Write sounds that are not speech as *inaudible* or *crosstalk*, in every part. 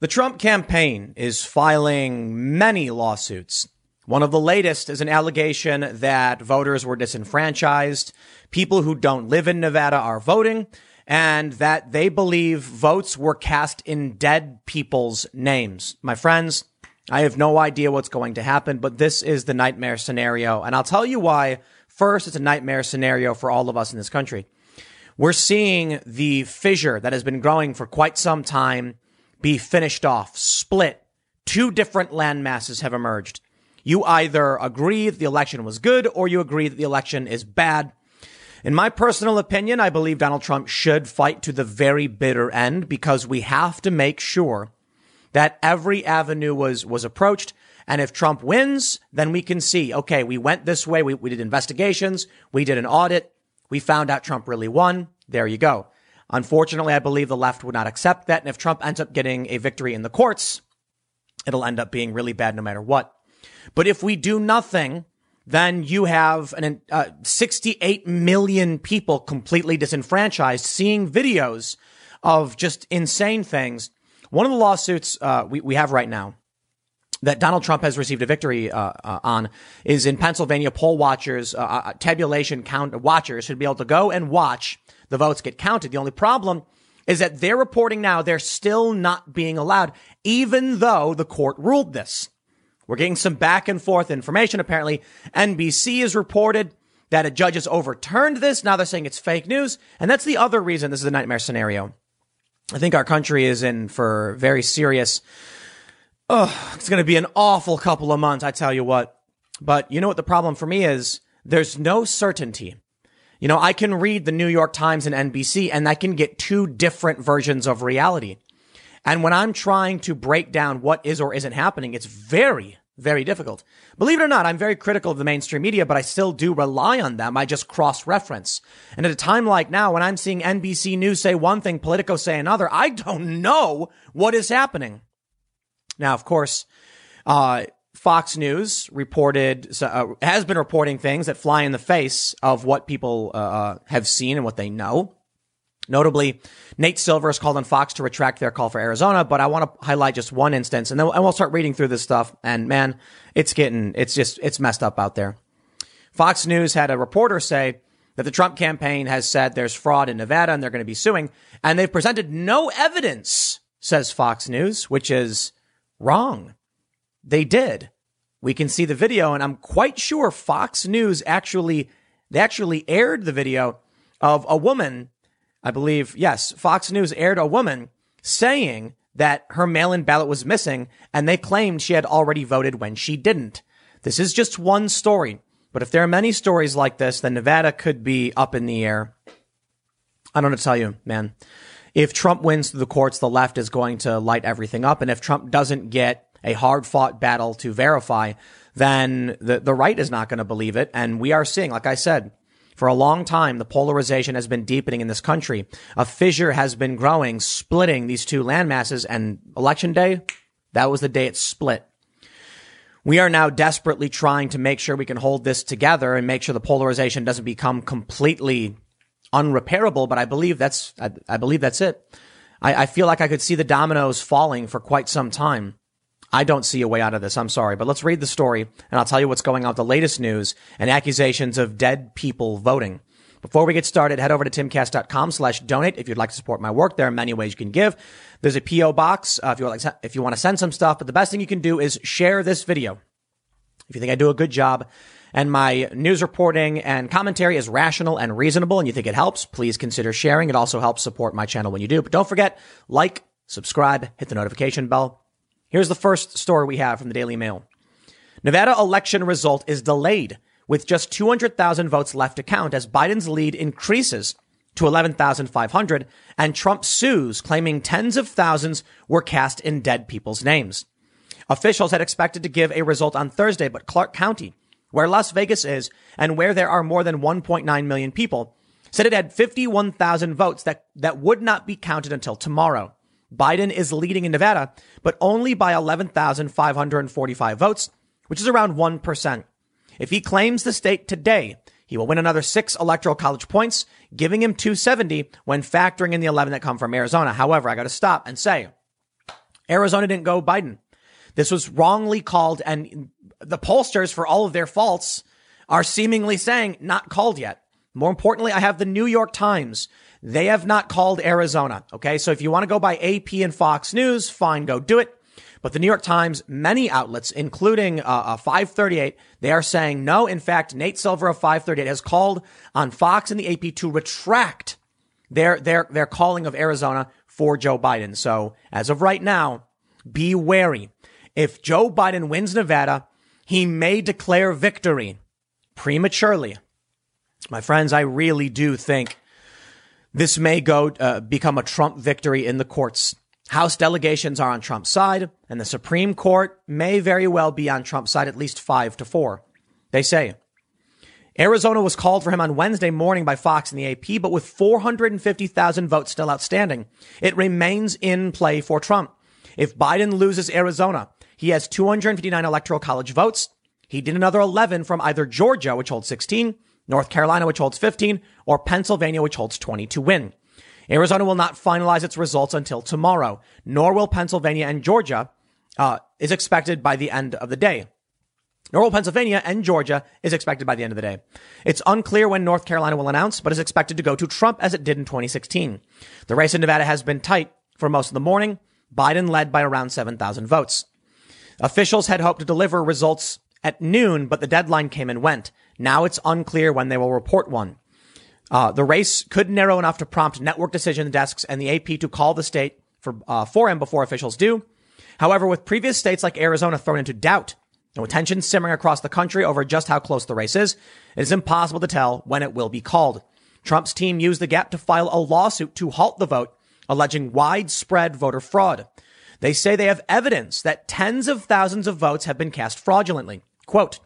The Trump campaign is filing many lawsuits. One of the latest is an allegation that voters were disenfranchised, people who don't live in Nevada are voting, and that they believe votes were cast in dead people's names. My friends, I have no idea what's going to happen, but this is the nightmare scenario. And I'll tell you why. First, it's a nightmare scenario for all of us in this country. We're seeing the fissure that has been growing for quite some time be finished off, split. Two different land masses have emerged. You either agree that the election was good or you agree that the election is bad. In my personal opinion, I believe Donald Trump should fight to the very bitter end because we have to make sure that every avenue was, was approached. And if Trump wins, then we can see, okay, we went this way. We, we did investigations. We did an audit. We found out Trump really won. There you go. Unfortunately, I believe the left would not accept that. And if Trump ends up getting a victory in the courts, it'll end up being really bad no matter what. But if we do nothing, then you have an, uh, 68 million people completely disenfranchised seeing videos of just insane things. One of the lawsuits uh, we, we have right now that Donald Trump has received a victory uh, uh, on is in Pennsylvania. Poll watchers, uh, uh, tabulation count watchers should be able to go and watch the votes get counted. The only problem is that they're reporting now they're still not being allowed, even though the court ruled this. We're getting some back and forth information. Apparently, NBC has reported that a judge has overturned this. Now they're saying it's fake news. And that's the other reason this is a nightmare scenario. I think our country is in for very serious. Oh, it's going to be an awful couple of months. I tell you what. But you know what the problem for me is? There's no certainty you know, I can read the New York Times and NBC and I can get two different versions of reality. And when I'm trying to break down what is or isn't happening, it's very, very difficult. Believe it or not, I'm very critical of the mainstream media, but I still do rely on them. I just cross reference. And at a time like now, when I'm seeing NBC News say one thing, Politico say another, I don't know what is happening. Now, of course, uh, Fox News reported uh, has been reporting things that fly in the face of what people uh, uh, have seen and what they know. Notably, Nate Silver has called on Fox to retract their call for Arizona, but I want to highlight just one instance, and then and we'll start reading through this stuff. And man, it's getting it's just it's messed up out there. Fox News had a reporter say that the Trump campaign has said there's fraud in Nevada and they're going to be suing, and they've presented no evidence, says Fox News, which is wrong. They did. We can see the video, and I'm quite sure Fox News actually they actually aired the video of a woman. I believe yes, Fox News aired a woman saying that her mail-in ballot was missing, and they claimed she had already voted when she didn't. This is just one story, but if there are many stories like this, then Nevada could be up in the air. I don't know to tell you, man. If Trump wins the courts, the left is going to light everything up, and if Trump doesn't get a hard fought battle to verify, then the, the right is not going to believe it. And we are seeing, like I said, for a long time, the polarization has been deepening in this country. A fissure has been growing, splitting these two land masses. And election day, that was the day it split. We are now desperately trying to make sure we can hold this together and make sure the polarization doesn't become completely unrepairable. But I believe that's, I, I believe that's it. I, I feel like I could see the dominoes falling for quite some time. I don't see a way out of this. I'm sorry, but let's read the story and I'll tell you what's going on with the latest news and accusations of dead people voting. Before we get started, head over to timcast.com slash donate if you'd like to support my work. There are many ways you can give. There's a PO box uh, if you like, if you want to send some stuff, but the best thing you can do is share this video. If you think I do a good job and my news reporting and commentary is rational and reasonable and you think it helps, please consider sharing. It also helps support my channel when you do. But don't forget, like, subscribe, hit the notification bell. Here's the first story we have from the Daily Mail. Nevada election result is delayed with just 200,000 votes left to count as Biden's lead increases to 11,500 and Trump sues claiming tens of thousands were cast in dead people's names. Officials had expected to give a result on Thursday, but Clark County, where Las Vegas is and where there are more than 1.9 million people, said it had 51,000 votes that, that would not be counted until tomorrow. Biden is leading in Nevada, but only by 11,545 votes, which is around 1%. If he claims the state today, he will win another six electoral college points, giving him 270 when factoring in the 11 that come from Arizona. However, I got to stop and say, Arizona didn't go Biden. This was wrongly called, and the pollsters, for all of their faults, are seemingly saying not called yet. More importantly, I have the New York Times. They have not called Arizona. Okay. So if you want to go by AP and Fox News, fine, go do it. But the New York Times, many outlets, including uh, uh, 538, they are saying no. In fact, Nate Silver of 538 has called on Fox and the AP to retract their their their calling of Arizona for Joe Biden. So as of right now, be wary. If Joe Biden wins Nevada, he may declare victory prematurely. My friends, I really do think this may go uh, become a Trump victory in the courts. House delegations are on Trump's side, and the Supreme Court may very well be on Trump's side at least five to four. They say. Arizona was called for him on Wednesday morning by Fox and the AP, but with 450,000 votes still outstanding, it remains in play for Trump. If Biden loses Arizona, he has 259 electoral college votes. He did another 11 from either Georgia, which holds 16, North Carolina, which holds 15, or Pennsylvania, which holds 20 to win. Arizona will not finalize its results until tomorrow, nor will Pennsylvania and Georgia, uh, is expected by the end of the day. Nor will Pennsylvania and Georgia is expected by the end of the day. It's unclear when North Carolina will announce, but is expected to go to Trump as it did in 2016. The race in Nevada has been tight for most of the morning. Biden led by around 7,000 votes. Officials had hoped to deliver results at noon, but the deadline came and went. Now it's unclear when they will report one. Uh, the race could narrow enough to prompt network decision desks and the AP to call the state for, uh, for him before officials do. However, with previous states like Arizona thrown into doubt and with tensions simmering across the country over just how close the race is, it is impossible to tell when it will be called. Trump's team used the gap to file a lawsuit to halt the vote, alleging widespread voter fraud. They say they have evidence that tens of thousands of votes have been cast fraudulently. Quote,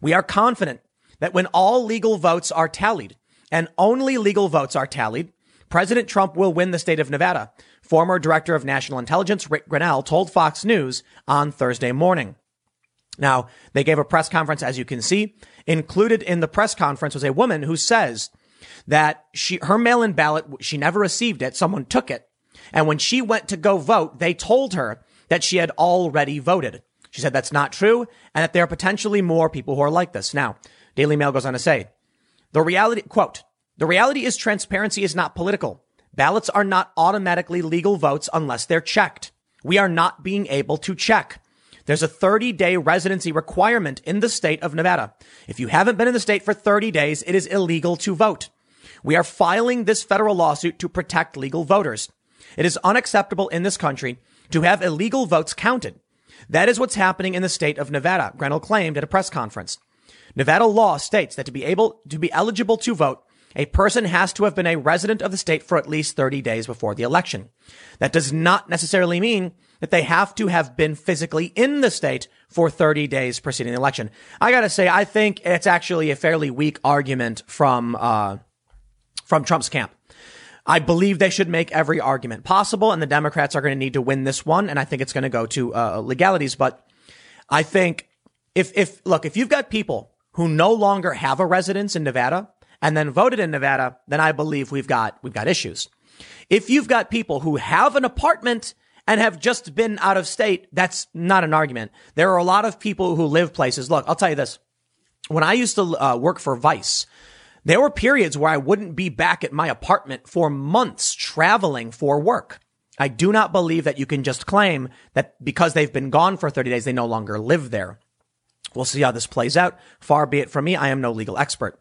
we are confident that when all legal votes are tallied, and only legal votes are tallied, President Trump will win the state of Nevada. Former Director of National Intelligence Rick Grenell told Fox News on Thursday morning. Now, they gave a press conference, as you can see. Included in the press conference was a woman who says that she, her mail-in ballot, she never received it. Someone took it. And when she went to go vote, they told her that she had already voted. She said that's not true and that there are potentially more people who are like this. Now, Daily Mail goes on to say, the reality, quote, the reality is transparency is not political. Ballots are not automatically legal votes unless they're checked. We are not being able to check. There's a 30 day residency requirement in the state of Nevada. If you haven't been in the state for 30 days, it is illegal to vote. We are filing this federal lawsuit to protect legal voters. It is unacceptable in this country to have illegal votes counted. That is what's happening in the state of Nevada, Grenell claimed at a press conference. Nevada law states that to be able to be eligible to vote, a person has to have been a resident of the state for at least 30 days before the election. That does not necessarily mean that they have to have been physically in the state for 30 days preceding the election. I gotta say, I think it's actually a fairly weak argument from, uh, from Trump's camp. I believe they should make every argument possible, and the Democrats are going to need to win this one, and I think it's going to go to uh, legalities. But I think if if look, if you've got people who no longer have a residence in Nevada and then voted in Nevada, then I believe we've got, we've got issues. If you've got people who have an apartment and have just been out of state, that's not an argument. There are a lot of people who live places. Look, I'll tell you this. When I used to uh, work for Vice, there were periods where I wouldn't be back at my apartment for months traveling for work. I do not believe that you can just claim that because they've been gone for 30 days, they no longer live there. We'll see how this plays out. Far be it from me. I am no legal expert.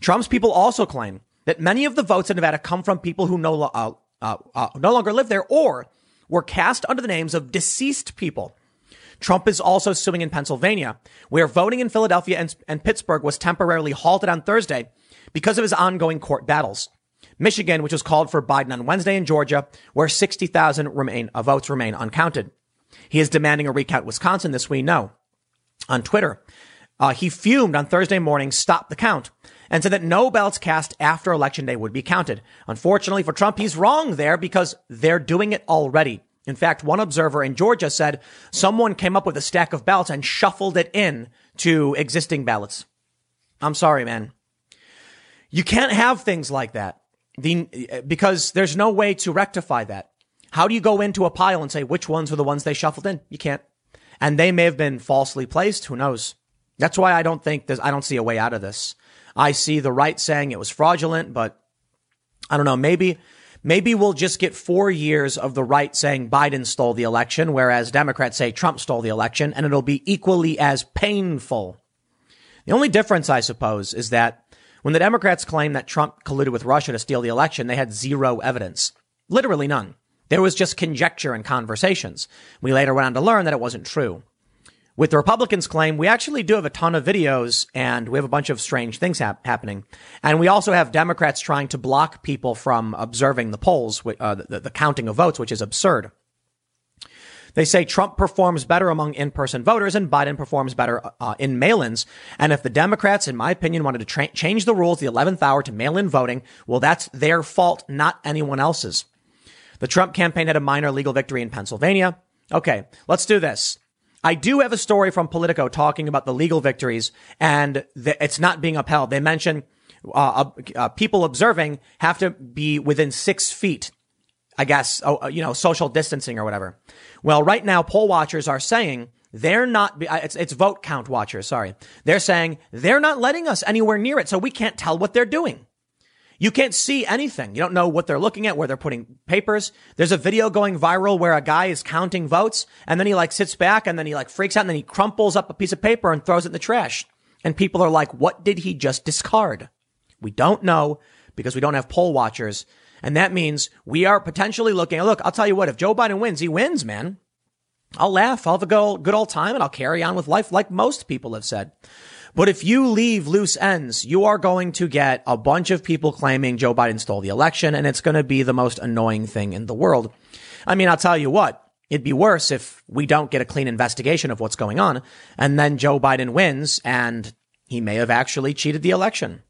Trump's people also claim that many of the votes in Nevada come from people who no, uh, uh, uh, no longer live there or were cast under the names of deceased people. Trump is also suing in Pennsylvania, where voting in Philadelphia and, and Pittsburgh was temporarily halted on Thursday because of his ongoing court battles. Michigan, which was called for Biden on Wednesday, in Georgia, where 60,000 remain, uh, votes remain uncounted. He is demanding a recount Wisconsin, this we know on Twitter. Uh, he fumed on Thursday morning, stopped the count, and said that no ballots cast after election day would be counted. Unfortunately for Trump, he's wrong there because they're doing it already. In fact, one observer in Georgia said someone came up with a stack of ballots and shuffled it in to existing ballots. I'm sorry, man. You can't have things like that. The, because there's no way to rectify that. How do you go into a pile and say which ones were the ones they shuffled in? You can't. And they may have been falsely placed. Who knows? That's why I don't think there's, I don't see a way out of this. I see the right saying it was fraudulent, but I don't know. Maybe, maybe we'll just get four years of the right saying Biden stole the election, whereas Democrats say Trump stole the election, and it'll be equally as painful. The only difference, I suppose, is that when the Democrats claimed that Trump colluded with Russia to steal the election, they had zero evidence. Literally none. There was just conjecture and conversations. We later went on to learn that it wasn't true. With the Republicans' claim, we actually do have a ton of videos and we have a bunch of strange things hap- happening. And we also have Democrats trying to block people from observing the polls, uh, the, the counting of votes, which is absurd. They say Trump performs better among in-person voters and Biden performs better uh, in mail-ins. And if the Democrats, in my opinion, wanted to tra- change the rules the 11th hour to mail-in voting, well, that's their fault, not anyone else's. The Trump campaign had a minor legal victory in Pennsylvania. Okay, let's do this. I do have a story from Politico talking about the legal victories and the, it's not being upheld. They mention uh, uh, people observing have to be within six feet I guess, oh, uh, you know, social distancing or whatever. Well, right now, poll watchers are saying they're not, it's, it's vote count watchers, sorry. They're saying they're not letting us anywhere near it, so we can't tell what they're doing. You can't see anything. You don't know what they're looking at, where they're putting papers. There's a video going viral where a guy is counting votes and then he like sits back and then he like freaks out and then he crumples up a piece of paper and throws it in the trash. And people are like, what did he just discard? We don't know because we don't have poll watchers. And that means we are potentially looking, look, I'll tell you what, if Joe Biden wins, he wins, man. I'll laugh. I'll have a good, good old time and I'll carry on with life like most people have said. But if you leave loose ends, you are going to get a bunch of people claiming Joe Biden stole the election and it's going to be the most annoying thing in the world. I mean, I'll tell you what, it'd be worse if we don't get a clean investigation of what's going on and then Joe Biden wins and he may have actually cheated the election.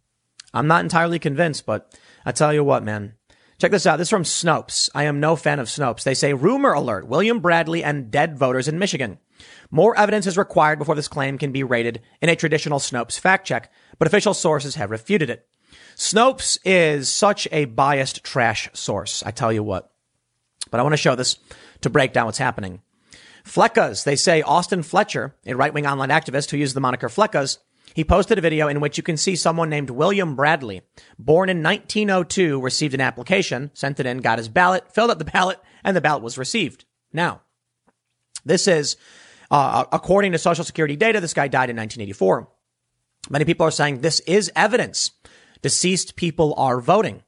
I'm not entirely convinced, but I tell you what, man, Check this out. This is from Snopes. I am no fan of Snopes. They say rumor alert, William Bradley and dead voters in Michigan. More evidence is required before this claim can be rated in a traditional Snopes fact check, but official sources have refuted it. Snopes is such a biased trash source. I tell you what. But I want to show this to break down what's happening. Fleccas, they say Austin Fletcher, a right-wing online activist who used the moniker Fleccas, he posted a video in which you can see someone named William Bradley, born in 1902, received an application, sent it in, got his ballot, filled out the ballot, and the ballot was received. Now, this is, uh, according to Social Security data, this guy died in 1984. Many people are saying this is evidence. Deceased people are voting.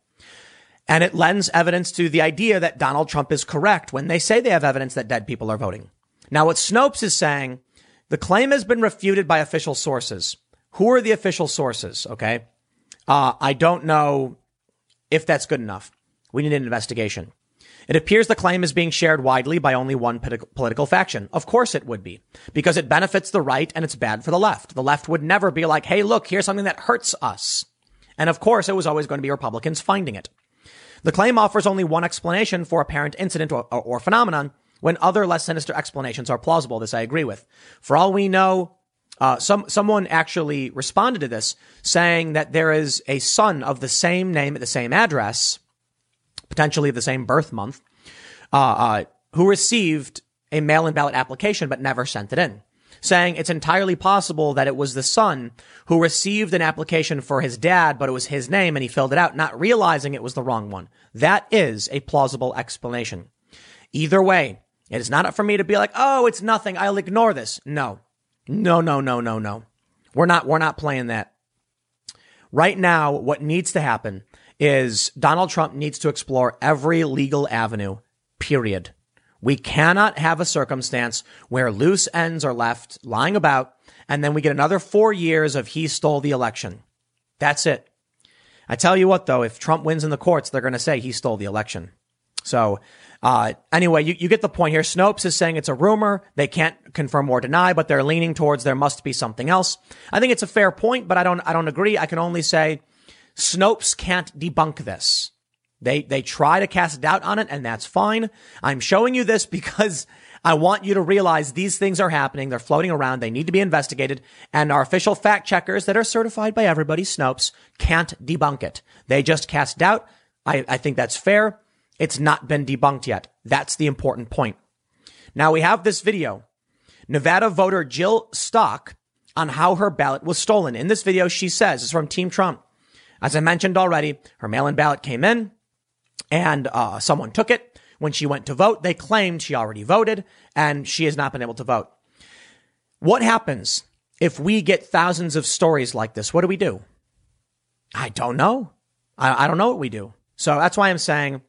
And it lends evidence to the idea that Donald Trump is correct when they say they have evidence that dead people are voting. Now, what Snopes is saying, the claim has been refuted by official sources. Who are the official sources? Okay. Uh, I don't know if that's good enough. We need an investigation. It appears the claim is being shared widely by only one political faction. Of course it would be, because it benefits the right and it's bad for the left. The left would never be like, hey, look, here's something that hurts us. And of course, it was always going to be Republicans finding it. The claim offers only one explanation for apparent incident or, or, or phenomenon when other less sinister explanations are plausible. This I agree with. For all we know, uh, some someone actually responded to this saying that there is a son of the same name at the same address, potentially the same birth month, uh, uh, who received a mail-in ballot application but never sent it in, saying it's entirely possible that it was the son who received an application for his dad, but it was his name and he filled it out, not realizing it was the wrong one. That is a plausible explanation. Either way, it is not up for me to be like, oh, it's nothing. I'll ignore this. No, no, no, no, no, no. We're not, we're not playing that. Right now, what needs to happen is Donald Trump needs to explore every legal avenue, period. We cannot have a circumstance where loose ends are left lying about and then we get another four years of he stole the election. That's it. I tell you what though, if Trump wins in the courts, they're going to say he stole the election. So uh, anyway, you, you get the point here. Snopes is saying it's a rumor. They can't confirm or deny, but they're leaning towards there must be something else. I think it's a fair point, but I don't, I don't agree. I can only say Snopes can't debunk this. They, they try to cast doubt on it and that's fine. I'm showing you this because I want you to realize these things are happening. They're floating around. They need to be investigated and our official fact checkers that are certified by everybody, Snopes, can't debunk it. They just cast doubt. I, I think that's fair. It's not been debunked yet. That's the important point. Now we have this video. Nevada voter Jill Stock on how her ballot was stolen. In this video, she says, it's from Team Trump. As I mentioned already, her mail-in ballot came in and uh, someone took it. When she went to vote, they claimed she already voted and she has not been able to vote. What happens if we get thousands of stories like this? What do we do? I don't know. I, I don't know what we do. So that's why I'm saying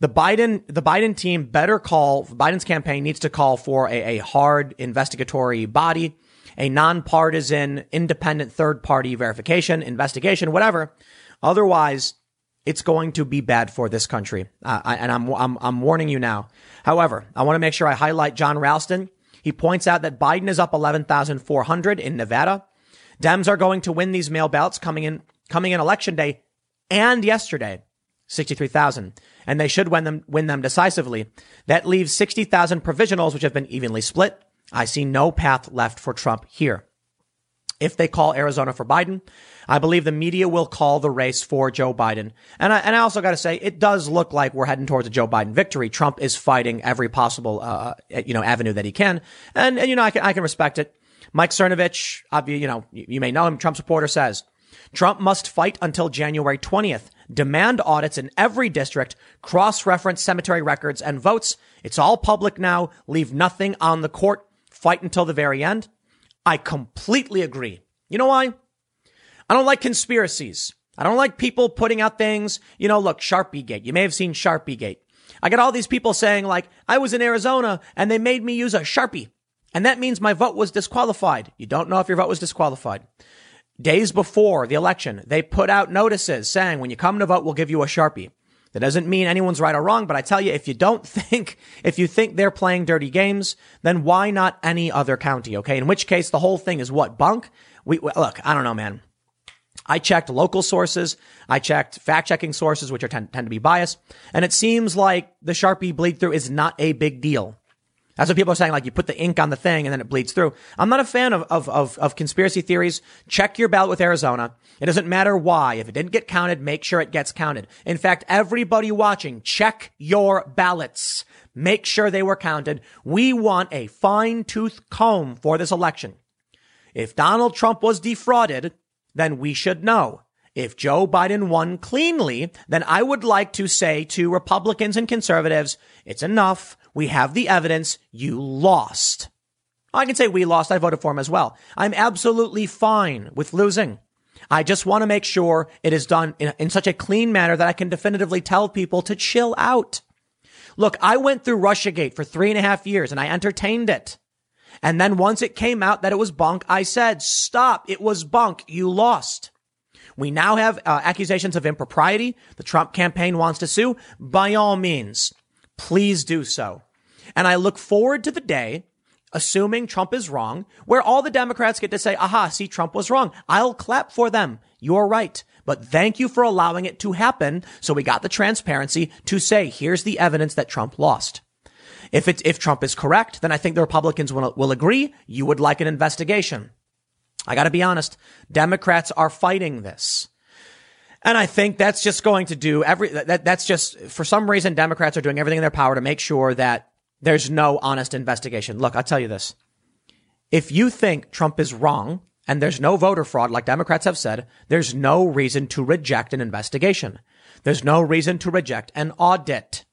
the Biden, the Biden team better call, Biden's campaign needs to call for a, a hard investigatory body, a nonpartisan, independent third party verification, investigation, whatever. Otherwise, it's going to be bad for this country. Uh, and I'm, I'm, I'm warning you now. However, I want to make sure I highlight Jon Ralston. He points out that Biden is up 11,400 in Nevada. Dems are going to win these mail ballots coming in, coming in election day and yesterday, 63,000. And they should win them, win them decisively. That leaves 60,000 provisionals, which have been evenly split. I see no path left for Trump here. If they call Arizona for Biden, I believe the media will call the race for Joe Biden. And I, and I also got to say, it does look like we're heading towards a Joe Biden victory. Trump is fighting every possible, uh, uh you know, avenue that he can. And, and, you know, I can, I can respect it. Mike Cernovich, you know, you may know him, Trump supporter says, Trump must fight until January 20th, demand audits in every district, cross-reference cemetery records and votes. It's all public now. Leave nothing on the court. Fight until the very end. I completely agree. You know why? I don't like conspiracies. I don't like people putting out things, you know, look, Sharpie Gate. You may have seen Sharpie Gate. I get all these people saying like, I was in Arizona and they made me use a Sharpie. And that means my vote was disqualified. You don't know if your vote was disqualified. Days before the election, they put out notices saying, when you come to vote, we'll give you a Sharpie. That doesn't mean anyone's right or wrong, but I tell you, if you don't *laughs* think, if you think they're playing dirty games, then why not any other county? Okay. In which case the whole thing is what? Bunk? We, look, I don't know, man. I checked local sources. I checked fact checking sources, which are tend, tend to be biased. And it seems like the Sharpie bleed through is not a big deal. That's what people are saying. Like you put the ink on the thing and then it bleeds through. I'm not a fan of, of, of, of conspiracy theories. Check your ballot with Arizona. It doesn't matter why. If it didn't get counted, make sure it gets counted. In fact, everybody watching, check your ballots. Make sure they were counted. We want a fine tooth comb for this election. If Donald Trump was defrauded, then we should know. If Joe Biden won cleanly, then I would like to say to Republicans and conservatives, it's enough. We have the evidence. You lost. I can say we lost. I voted for him as well. I'm absolutely fine with losing. I just want to make sure it is done in, in such a clean manner that I can definitively tell people to chill out. Look, I went through Russiagate for three and a half years and I entertained it. And then once it came out that it was bunk, I said, stop. It was bunk. You lost. We now have uh, accusations of impropriety. The Trump campaign wants to sue. By all means, please do so. And I look forward to the day, assuming Trump is wrong, where all the Democrats get to say, aha, see, Trump was wrong. I'll clap for them. You're right. But thank you for allowing it to happen. So we got the transparency to say, here's the evidence that Trump lost. If it's, if Trump is correct, then I think the Republicans will, will agree you would like an investigation. I got to be honest. Democrats are fighting this. And I think that's just going to do every, that, that's just, for some reason, Democrats are doing everything in their power to make sure that there's no honest investigation. Look, I'll tell you this. If you think Trump is wrong and there's no voter fraud, like Democrats have said, there's no reason to reject an investigation. There's no reason to reject an audit.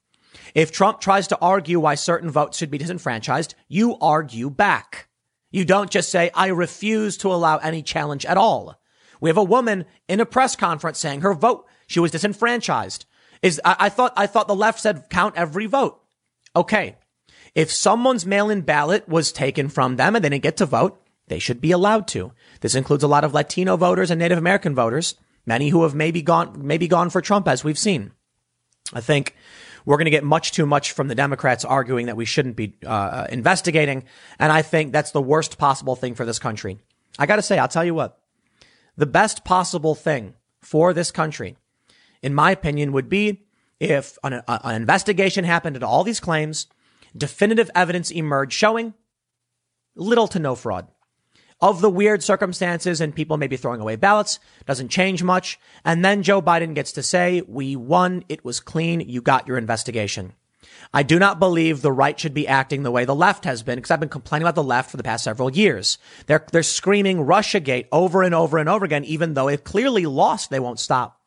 If Trump tries to argue why certain votes should be disenfranchised, you argue back. You don't just say, I refuse to allow any challenge at all. We have a woman in a press conference saying her vote, she was disenfranchised. Is, I, I thought, I thought the left said count every vote. Okay. If someone's mail-in ballot was taken from them and they didn't get to vote, they should be allowed to. This includes a lot of Latino voters and Native American voters, many who have maybe gone, maybe gone for Trump as we've seen. I think we're going to get much too much from the Democrats arguing that we shouldn't be uh, investigating. And I think that's the worst possible thing for this country. I got to say, I'll tell you what, the best possible thing for this country, in my opinion, would be if an, an investigation happened into all these claims, definitive evidence emerged showing little to no fraud. of the weird circumstances and people maybe throwing away ballots. Doesn't change much. And then Joe Biden gets to say, we won. It was clean. You got your investigation. I do not believe the right should be acting the way the left has been because I've been complaining about the left for the past several years. They're, they're screaming Russiagate over and over and over again, even though they've clearly lost, they won't stop.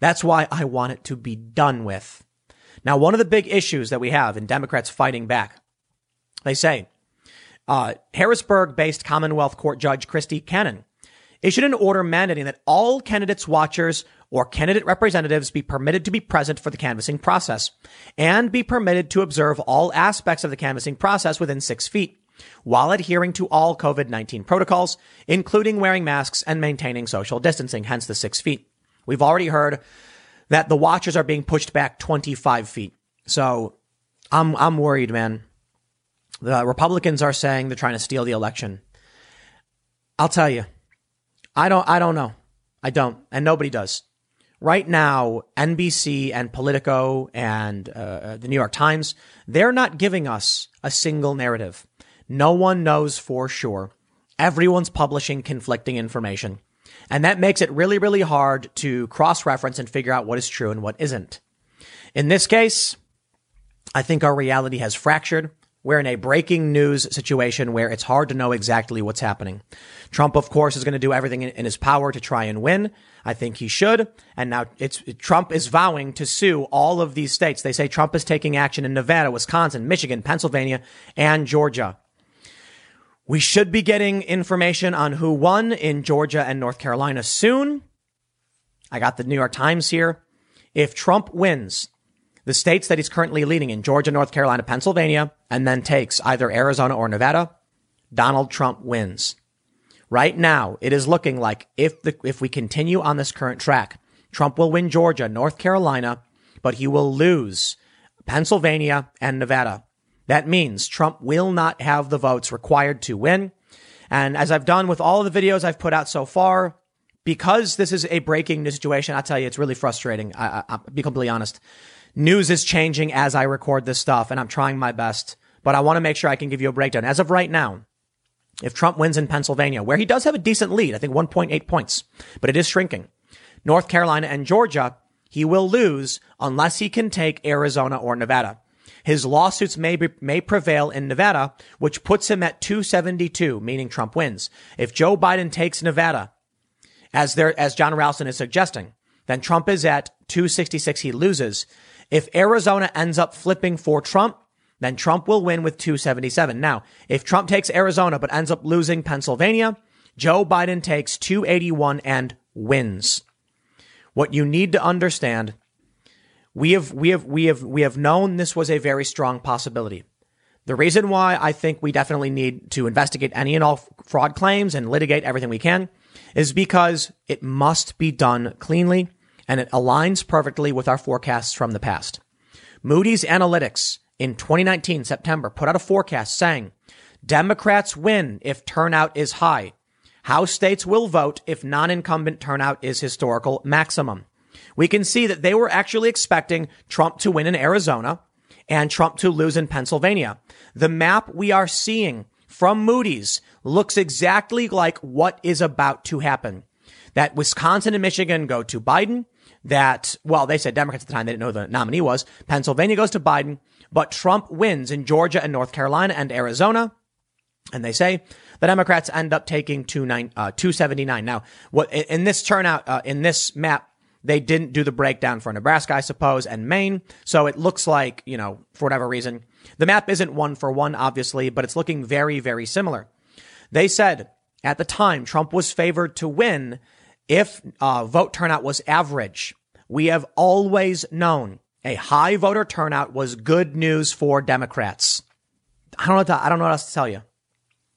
That's why I want it to be done with. Now, one of the big issues that we have in Democrats fighting back, they say, uh, Harrisburg based Commonwealth Court Judge Christy Cannon issued an order mandating that all candidates watchers or candidate representatives be permitted to be present for the canvassing process and be permitted to observe all aspects of the canvassing process within six feet while adhering to all COVID-19 protocols, including wearing masks and maintaining social distancing, hence the six feet. We've already heard that the watchers are being pushed back 25 feet. So I'm, I'm worried, man. The Republicans are saying they're trying to steal the election. I'll tell you, I don't, I don't know. I don't, and nobody does. Right now, NBC and Politico and uh, uh, the New York Times, they're not giving us a single narrative. No one knows for sure. Everyone's publishing conflicting information. And that makes it really, really hard to cross reference and figure out what is true and what isn't. In this case, I think our reality has fractured. We're in a breaking news situation where it's hard to know exactly what's happening. Trump, of course, is going to do everything in his power to try and win. I think he should. And now it's Trump is vowing to sue all of these states. They say Trump is taking action in Nevada, Wisconsin, Michigan, Pennsylvania, and Georgia. We should be getting information on who won in Georgia and North Carolina soon. I got the New York Times here. If Trump wins, the states that he's currently leading in Georgia, North Carolina, Pennsylvania, and then takes either Arizona or Nevada, Donald Trump wins. Right now, it is looking like if the, if we continue on this current track, Trump will win Georgia, North Carolina, but he will lose Pennsylvania and Nevada. That means Trump will not have the votes required to win. And as I've done with all of the videos I've put out so far, because this is a breaking news situation, I tell you, it's really frustrating. I, I, will be completely honest news is changing as I record this stuff and I'm trying my best, but I want to make sure I can give you a breakdown. As of right now, if Trump wins in Pennsylvania, where he does have a decent lead, I think 1.8 points, but it is shrinking. North Carolina and Georgia, he will lose unless he can take Arizona or Nevada. His lawsuits may be, may prevail in Nevada, which puts him at 272, meaning Trump wins. If Joe Biden takes Nevada, as there, as Jon Ralston is suggesting, then Trump is at 266. He loses. If Arizona ends up flipping for Trump, then Trump will win with 277. Now, if Trump takes Arizona but ends up losing Pennsylvania, Joe Biden takes 281 and wins. What you need to understand, we have, we have, we have, we have known this was a very strong possibility. The reason why I think we definitely need to investigate any and all fraud claims and litigate everything we can is because it must be done cleanly and it aligns perfectly with our forecasts from the past. Moody's Analytics in 2019 September put out a forecast saying Democrats win if turnout is high. House states will vote if non-incumbent turnout is historical maximum. We can see that they were actually expecting Trump to win in Arizona and Trump to lose in Pennsylvania. The map we are seeing from Moody's looks exactly like what is about to happen. That Wisconsin and Michigan go to Biden that, well, they said Democrats at the time, they didn't know who the nominee was. Pennsylvania goes to Biden, but Trump wins in Georgia and North Carolina and Arizona. And they say the Democrats end up taking two nine, uh, 279. Now, what, in this turnout, uh, in this map, they didn't do the breakdown for Nebraska, I suppose, and Maine. So it looks like, you know, for whatever reason, the map isn't one for one, obviously, but it's looking very, very similar. They said at the time Trump was favored to win if uh, vote turnout was average, we have always known a high voter turnout was good news for Democrats. I don't know. To, I don't know what else to tell you.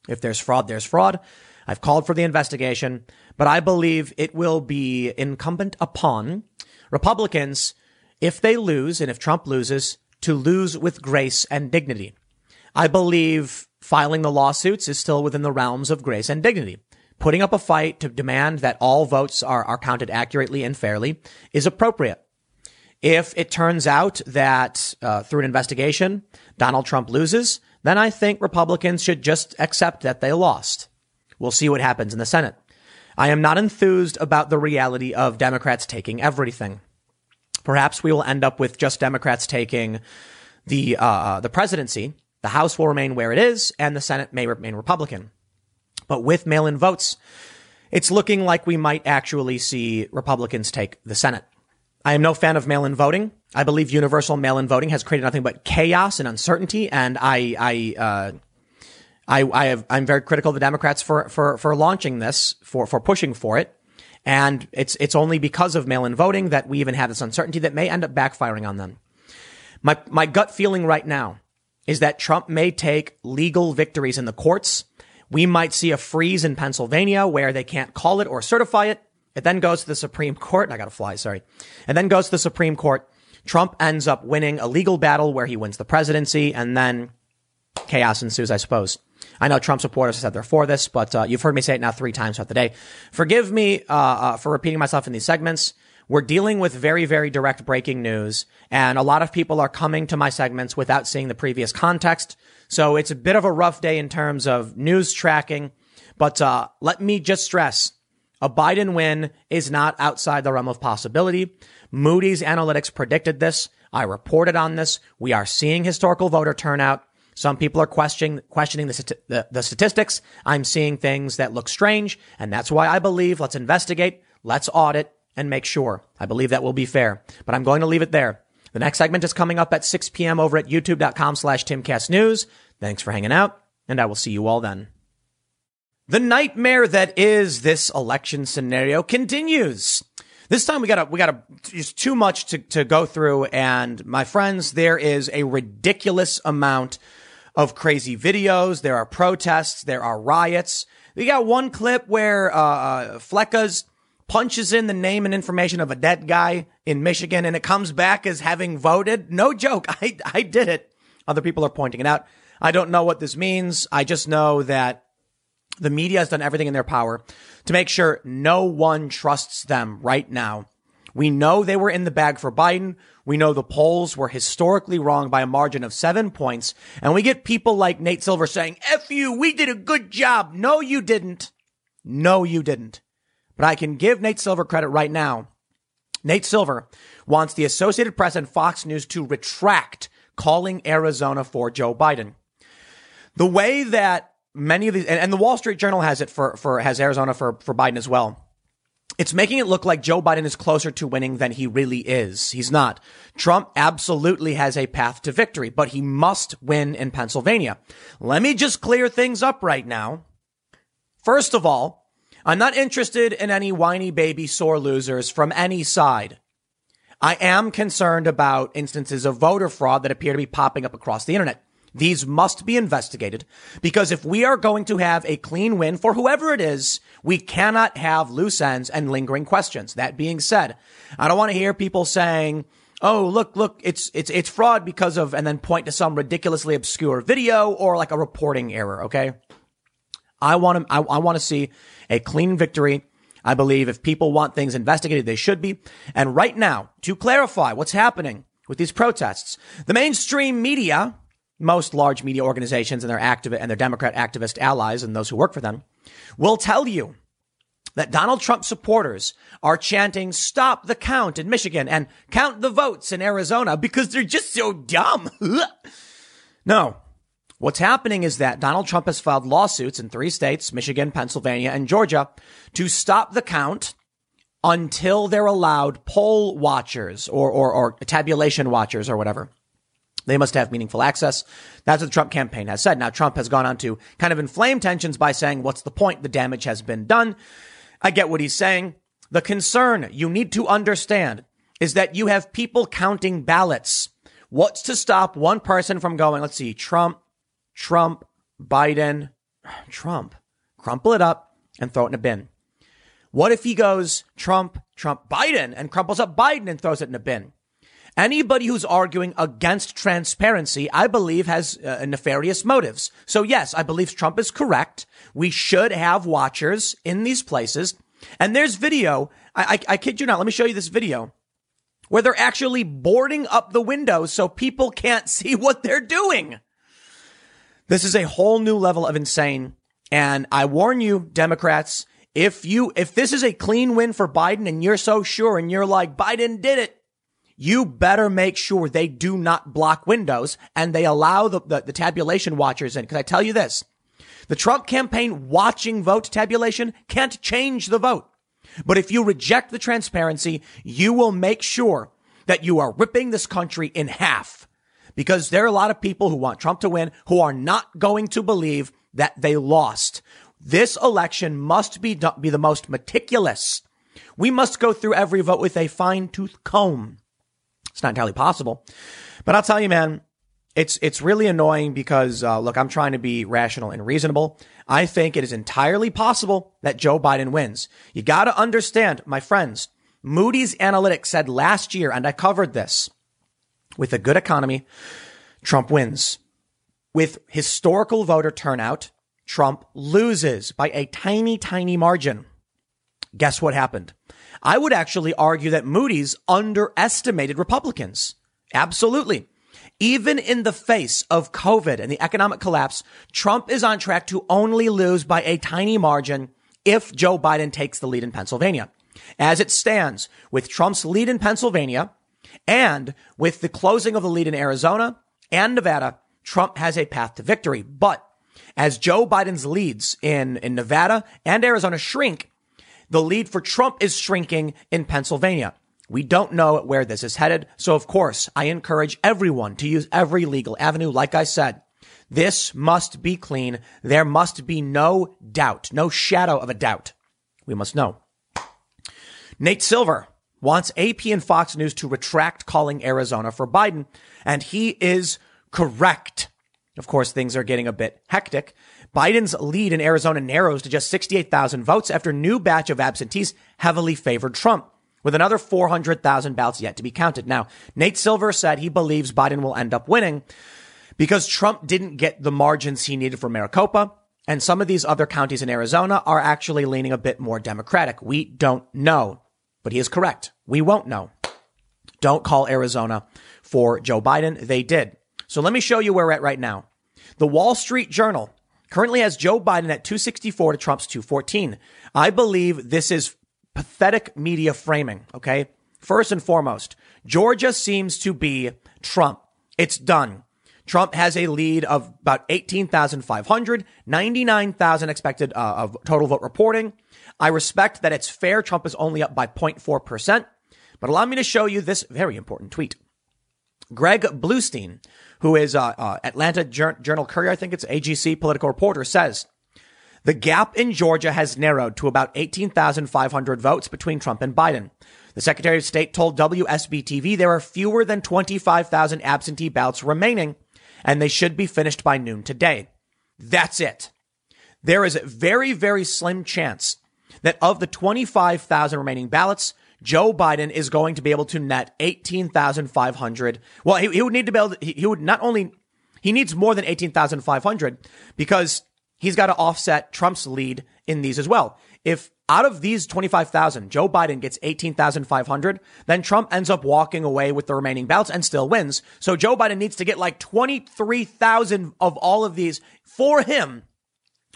If there's fraud, there's fraud. I've called for the investigation, but I believe it will be incumbent upon Republicans, if they lose and if Trump loses, to lose with grace and dignity. I believe filing the lawsuits is still within the realms of grace and dignity putting up a fight to demand that all votes are, are counted accurately and fairly is appropriate. If it turns out that uh, through an investigation Donald Trump loses, then I think Republicans should just accept that they lost. We'll see what happens in the Senate. I am not enthused about the reality of Democrats taking everything. Perhaps we will end up with just Democrats taking the uh, the presidency. The House will remain where it is, and the Senate may remain Republican. But with mail-in votes, it's looking like we might actually see Republicans take the Senate. I am no fan of mail-in voting. I believe universal mail-in voting has created nothing but chaos and uncertainty, and I I uh, I, I have, I'm very critical of the Democrats for, for, for launching this, for, for pushing for it. And it's, it's only because of mail-in voting that we even have this uncertainty that may end up backfiring on them. My, my gut feeling right now is that Trump may take legal victories in the courts. We might see a freeze in Pennsylvania where they can't call it or certify it. It then goes to the Supreme Court. I got to fly. Sorry. And then goes to the Supreme Court. Trump ends up winning a legal battle where he wins the presidency and then chaos ensues, I suppose. I know Trump supporters said they're for this, but uh, you've heard me say it now three times throughout the day. Forgive me uh, uh, for repeating myself in these segments. We're dealing with very, very direct breaking news, and a lot of people are coming to my segments without seeing the previous context. So it's a bit of a rough day in terms of news tracking. But uh, let me just stress a Biden win is not outside the realm of possibility. Moody's Analytics predicted this. I reported on this. We are seeing historical voter turnout. Some people are questioning questioning the, the, the statistics. I'm seeing things that look strange, and that's why I believe let's investigate, let's audit, and make sure. I believe that will be fair. But I'm going to leave it there. The next segment is coming up at 6 p.m. over at youtube.com slash timcastnews. Thanks for hanging out, and I will see you all then. The nightmare that is this election scenario continues. This time we gotta, we gotta, it's too much to, to go through. And my friends, there is a ridiculous amount of crazy videos. There are protests. There are riots. We got one clip where, uh, uh, Fleccas punches in the name and information of a dead guy in Michigan and it comes back as having voted. No joke. *laughs* I, I did it. Other people are pointing it out. I don't know what this means. I just know that the media has done everything in their power to make sure no one trusts them right now. We know they were in the bag for Biden. We know the polls were historically wrong by a margin of seven points. And we get people like Nate Silver saying, F you, we did a good job. No, you didn't. No, you didn't. But I can give Nate Silver credit right now. Nate Silver wants the Associated Press and Fox News to retract calling Arizona for Joe Biden. The way that many of these, and, and the Wall Street Journal has it for, for, has Arizona for, for Biden as well it's making it look like Joe Biden is closer to winning than he really is. He's not. Trump absolutely has a path to victory, but he must win in Pennsylvania. Let me just clear things up right now. First of all, I'm not interested in any whiny baby sore losers from any side. I am concerned about instances of voter fraud that appear to be popping up across the internet. These must be investigated because if we are going to have a clean win for whoever it is, we cannot have loose ends and lingering questions. That being said, I don't want to hear people saying, Oh, look, look, it's, it's, it's fraud because of, and then point to some ridiculously obscure video or like a reporting error. Okay. I want to, I, I want to see a clean victory. I believe if people want things investigated, they should be. And right now, to clarify what's happening with these protests, the mainstream media most large media organizations and their activist and their Democrat activist allies and those who work for them will tell you that Donald Trump supporters are chanting stop the count in Michigan and count the votes in Arizona because they're just so dumb. *laughs* no. What's happening is that Donald Trump has filed lawsuits in three states, Michigan, Pennsylvania, and Georgia, to stop the count until they're allowed poll watchers or, or, or tabulation watchers or whatever. They must have meaningful access. That's what the Trump campaign has said. Now, Trump has gone on to kind of inflame tensions by saying, what's the point? The damage has been done. I get what he's saying. The concern you need to understand is that you have people counting ballots. What's to stop one person from going, let's see, Trump, Trump, Biden, *sighs* Trump, crumple it up and throw it in a bin. What if he goes Trump, Trump, Biden and crumples up Biden and throws it in a bin? Anybody who's arguing against transparency, I believe, has uh, nefarious motives. So yes, I believe Trump is correct. We should have watchers in these places. And there's video. I, I, I kid you not. Let me show you this video where they're actually boarding up the windows so people can't *laughs* see what they're doing. This is a whole new level of insane. And I warn you, Democrats, if you, if this is a clean win for Biden and you're so sure and you're like, Biden did it, you better make sure they do not block windows and they allow the, the, the tabulation watchers in. Cause I tell you this, the Trump campaign watching vote tabulation can't change the vote. But if you reject the transparency, you will make sure that you are ripping this country in half because there are a lot of people who want Trump to win who are not going to believe that they lost. This election must be, be the most meticulous. We must go through every vote with a fine tooth comb. It's not entirely possible, but I'll tell you, man, it's, it's really annoying because, uh, look, I'm trying to be rational and reasonable. I think it is entirely possible that Joe Biden wins. You got to understand, my friends, Moody's Analytics said last year, and I covered this with a good economy, Trump wins. With historical voter turnout, Trump loses by a tiny, tiny margin. Guess what happened? I would actually argue that Moody's underestimated Republicans. Absolutely. Even in the face of COVID and the economic collapse, Trump is on track to only lose by a tiny margin if Joe Biden takes the lead in Pennsylvania. As it stands, with Trump's lead in Pennsylvania and with the closing of the lead in Arizona and Nevada, Trump has a path to victory. But as Joe Biden's leads in, in Nevada and Arizona shrink, the lead for Trump is shrinking in Pennsylvania. We don't know where this is headed. So of course, I encourage everyone to use every legal avenue. Like I said, this must be clean. There must be no doubt, no shadow of a doubt. We must know. Nate Silver wants AP and Fox News to retract calling Arizona for Biden. And he is correct. Of course, things are getting a bit hectic. Biden's lead in Arizona narrows to just 68,000 votes after new batch of absentees heavily favored Trump with another 400,000 ballots yet to be counted. Now, Nate Silver said he believes Biden will end up winning because Trump didn't get the margins he needed for Maricopa. And some of these other counties in Arizona are actually leaning a bit more Democratic. We don't know, but he is correct. We won't know. Don't call Arizona for Joe Biden. They did. So let me show you where we're at right now. The Wall Street Journal currently has Joe Biden at 264 to Trump's 214. I believe this is pathetic media framing. Okay. First and foremost, Georgia seems to be Trump. It's done. Trump has a lead of about 18,500, 99,000 expected uh, of total vote reporting. I respect that it's fair. Trump is only up by 0.4%, but allow me to show you this very important tweet. Greg Bluestein, who is uh, uh, Atlanta Journal Courier, I think it's AGC political reporter, says the gap in Georgia has narrowed to about 18,500 votes between Trump and Biden. The Secretary of State told WSB TV there are fewer than 25,000 absentee ballots remaining, and they should be finished by noon today. That's it. There is a very, very slim chance that of the 25,000 remaining ballots, Joe Biden is going to be able to net 18,500. Well, he, he, would need to be able to, he, he would not only, he needs more than 18,500 because he's got to offset Trump's lead in these as well. If out of these 25,000, Joe Biden gets 18,500, then Trump ends up walking away with the remaining ballots and still wins. So Joe Biden needs to get like 23,000 of all of these for him.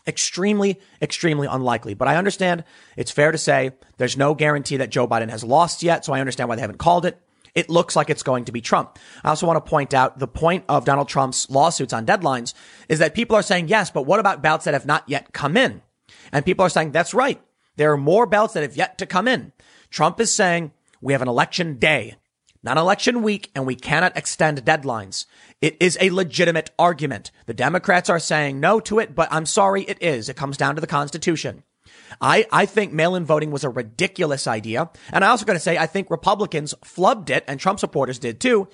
Extremely, extremely unlikely. But I understand it's fair to say there's no guarantee that Joe Biden has lost yet. So I understand why they haven't called it it looks like it's going to be Trump. I also want to point out the point of Donald Trump's lawsuits on deadlines is that people are saying, yes, but what about ballots that have not yet come in? And people are saying, that's right. There are more ballots that have yet to come in. Trump is saying we have an election day, not election week, and we cannot extend deadlines. It is a legitimate argument. The Democrats are saying no to it, but I'm sorry, it is. It comes down to the Constitution. I, I think mail-in voting was a ridiculous idea. And I also got to say, I think Republicans flubbed it and Trump supporters did too.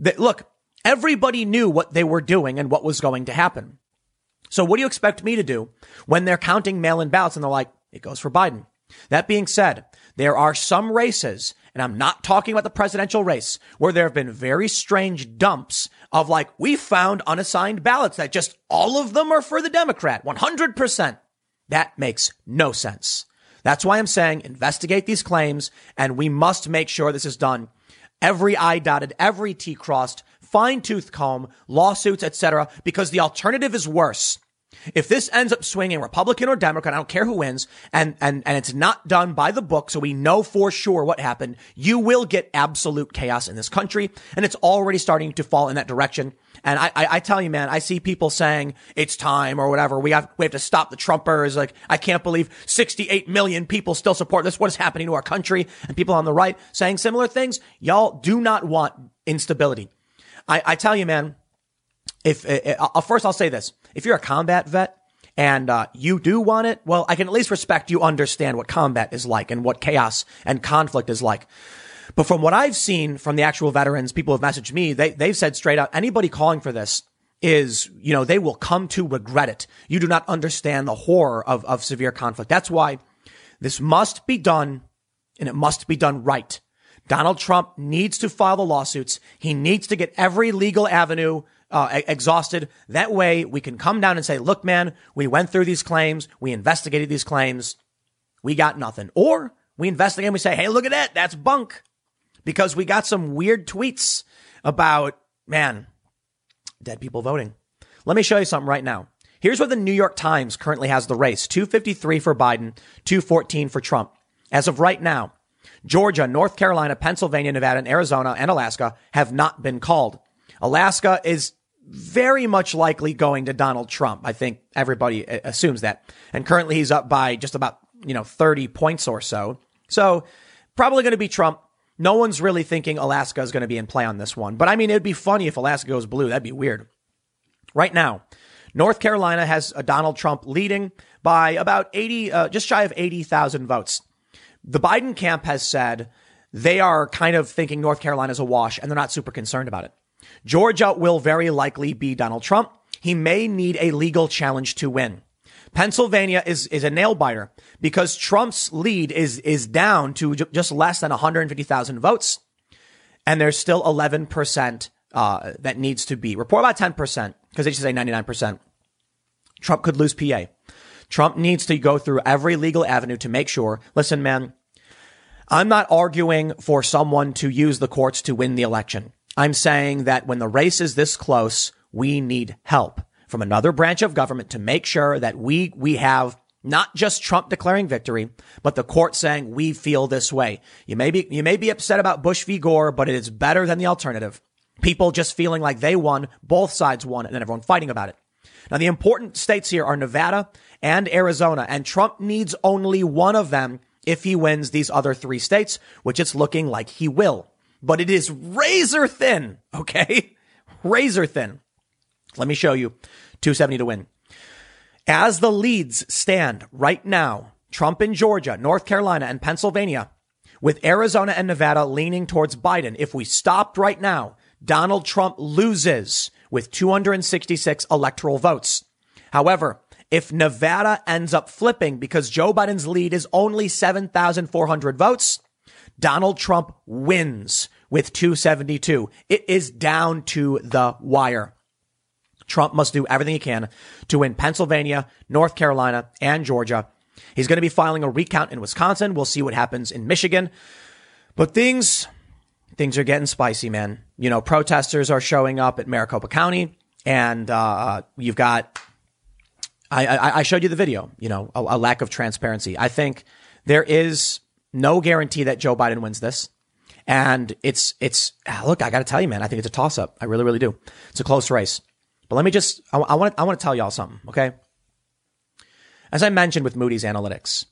That look, everybody knew what they were doing and what was going to happen. So what do you expect me to do when they're counting mail-in ballots and they're like, it goes for Biden? That being said, there are some races, and I'm not talking about the presidential race, where there have been very strange dumps of like, we found unassigned ballots that just all of them are for the Democrat, 100%. That makes no sense. That's why I'm saying investigate these claims and we must make sure this is done. Every I dotted, every T crossed, fine tooth comb, lawsuits, etc. Because the alternative is worse. If this ends up swinging Republican or Democrat, I don't care who wins, and, and, and it's not done by the book, so we know for sure what happened, you will get absolute chaos in this country, and it's already starting to fall in that direction. And I, I, I, tell you, man, I see people saying it's time or whatever. We have, we have to stop the Trumpers. Like, I can't believe 68 million people still support this. What is happening to our country? And people on the right saying similar things. Y'all do not want instability. I, I tell you, man, if, uh, first I'll say this. If you're a combat vet, and uh, you do want it, well, I can at least respect you understand what combat is like and what chaos and conflict is like. But from what I've seen from the actual veterans, people have messaged me, they, they've said straight out, anybody calling for this is, you know, they will come to regret it. You do not understand the horror of, of severe conflict. That's why this must be done and it must be done right. Donald Trump needs to file the lawsuits. He needs to get every legal avenue uh, exhausted. That way we can come down and say, look, man, we went through these claims. We investigated these claims. We got nothing. Or we investigate and we say, hey, look at that. That's bunk because we got some weird tweets about, man, dead people voting. Let me show you something right now. Here's where the New York Times currently has the race 253 for Biden, 214 for Trump. As of right now, Georgia, North Carolina, Pennsylvania, Nevada, and Arizona and Alaska have not been called. Alaska is very much likely going to Donald Trump. I think everybody assumes that. And currently he's up by just about, you know, 30 points or so. So probably going to be Trump. No one's really thinking Alaska is going to be in play on this one. But I mean, it'd be funny if Alaska goes blue. That'd be weird. Right now, North Carolina has a Donald Trump leading by about 80, uh, just shy of 80,000 votes. The Biden camp has said they are kind of thinking North Carolina is a wash and they're not super concerned about it. Georgia will very likely be Donald Trump. He may need a legal challenge to win. Pennsylvania is, is a nail biter because Trump's lead is, is down to j- just less than 150,000 votes. And there's still 11%, uh, that needs to be report about 10% because they should say 99%. Trump could lose PA. Trump needs to go through every legal avenue to make sure, listen, man, I'm not arguing for someone to use the courts to win the election. I'm saying that when the race is this close, we need help from another branch of government to make sure that we, we have not just Trump declaring victory, but the court saying we feel this way. You may be, you may be upset about Bush v. Gore, but it is better than the alternative. People just feeling like they won, both sides won, and then everyone fighting about it. Now, the important states here are Nevada and Arizona, and Trump needs only one of them if he wins these other three states, which it's looking like he will. But it is razor thin, okay? *laughs* Razor thin. Let me show you 270 to win. As the leads stand right now, Trump in Georgia, North Carolina, and Pennsylvania, with Arizona and Nevada leaning towards Biden. If we stopped right now, Donald Trump loses with 266 electoral votes. However, if Nevada ends up flipping because Joe Biden's lead is only 7,400 votes, Donald Trump wins with 272. It is down to the wire. Trump must do everything he can to win Pennsylvania, North Carolina, and Georgia. He's going to be filing a recount in Wisconsin. We'll see what happens in Michigan. But things, things are getting spicy, man. You know, protesters are showing up at Maricopa County, and uh, you've got. I, I, I, showed you the video. You know, a, a lack of transparency. I think there is no guarantee that Joe Biden wins this. And it's, it's, look, I got to tell you, man, I think it's a toss up. I really, really do. It's a close race. But let me just, I, I want to, I want to tell y'all something. Okay. As I mentioned with Moody's Analytics,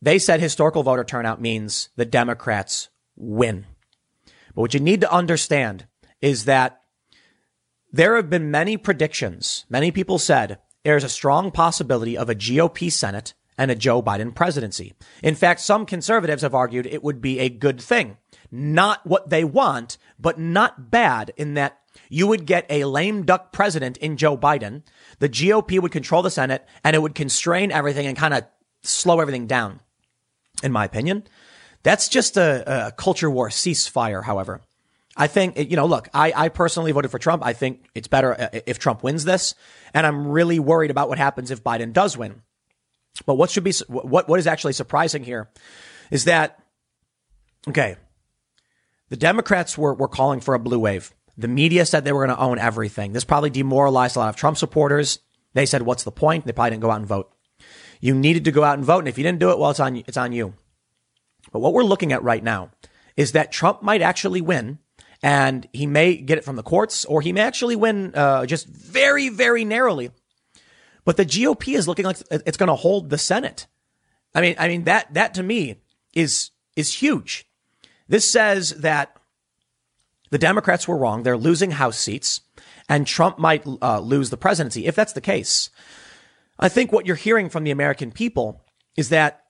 they said historical voter turnout means the Democrats win. But what you need to understand is that there have been many predictions. Many people said there's a strong possibility of a GOP Senate and a Joe Biden presidency. In fact, some conservatives have argued it would be a good thing. Not what they want, but not bad in that you would get a lame duck president in Joe Biden. The GOP would control the Senate and it would constrain everything and kind of slow everything down. In my opinion, that's just a, a culture war ceasefire. However, I think, you know, look, I, I personally voted for Trump. I think it's better uh, if Trump wins this. And I'm really worried about what happens if Biden does win. But what should be, what, what is actually surprising here is that, okay, the Democrats were, were calling for a blue wave. The media said they were going to own everything. This probably demoralized a lot of Trump supporters. They said, what's the point? They probably didn't go out and vote. You needed to go out and vote. And if you didn't do it, well, it's on, it's on you. But what we're looking at right now is that Trump might actually win and he may get it from the courts or he may actually win uh, just very, very narrowly. But the GOP is looking like it's going to hold the Senate. I mean, I mean that that to me is is huge. This says that the Democrats were wrong. They're losing House seats, and Trump might uh, lose the presidency. If that's the case, I think what you're hearing from the American people is that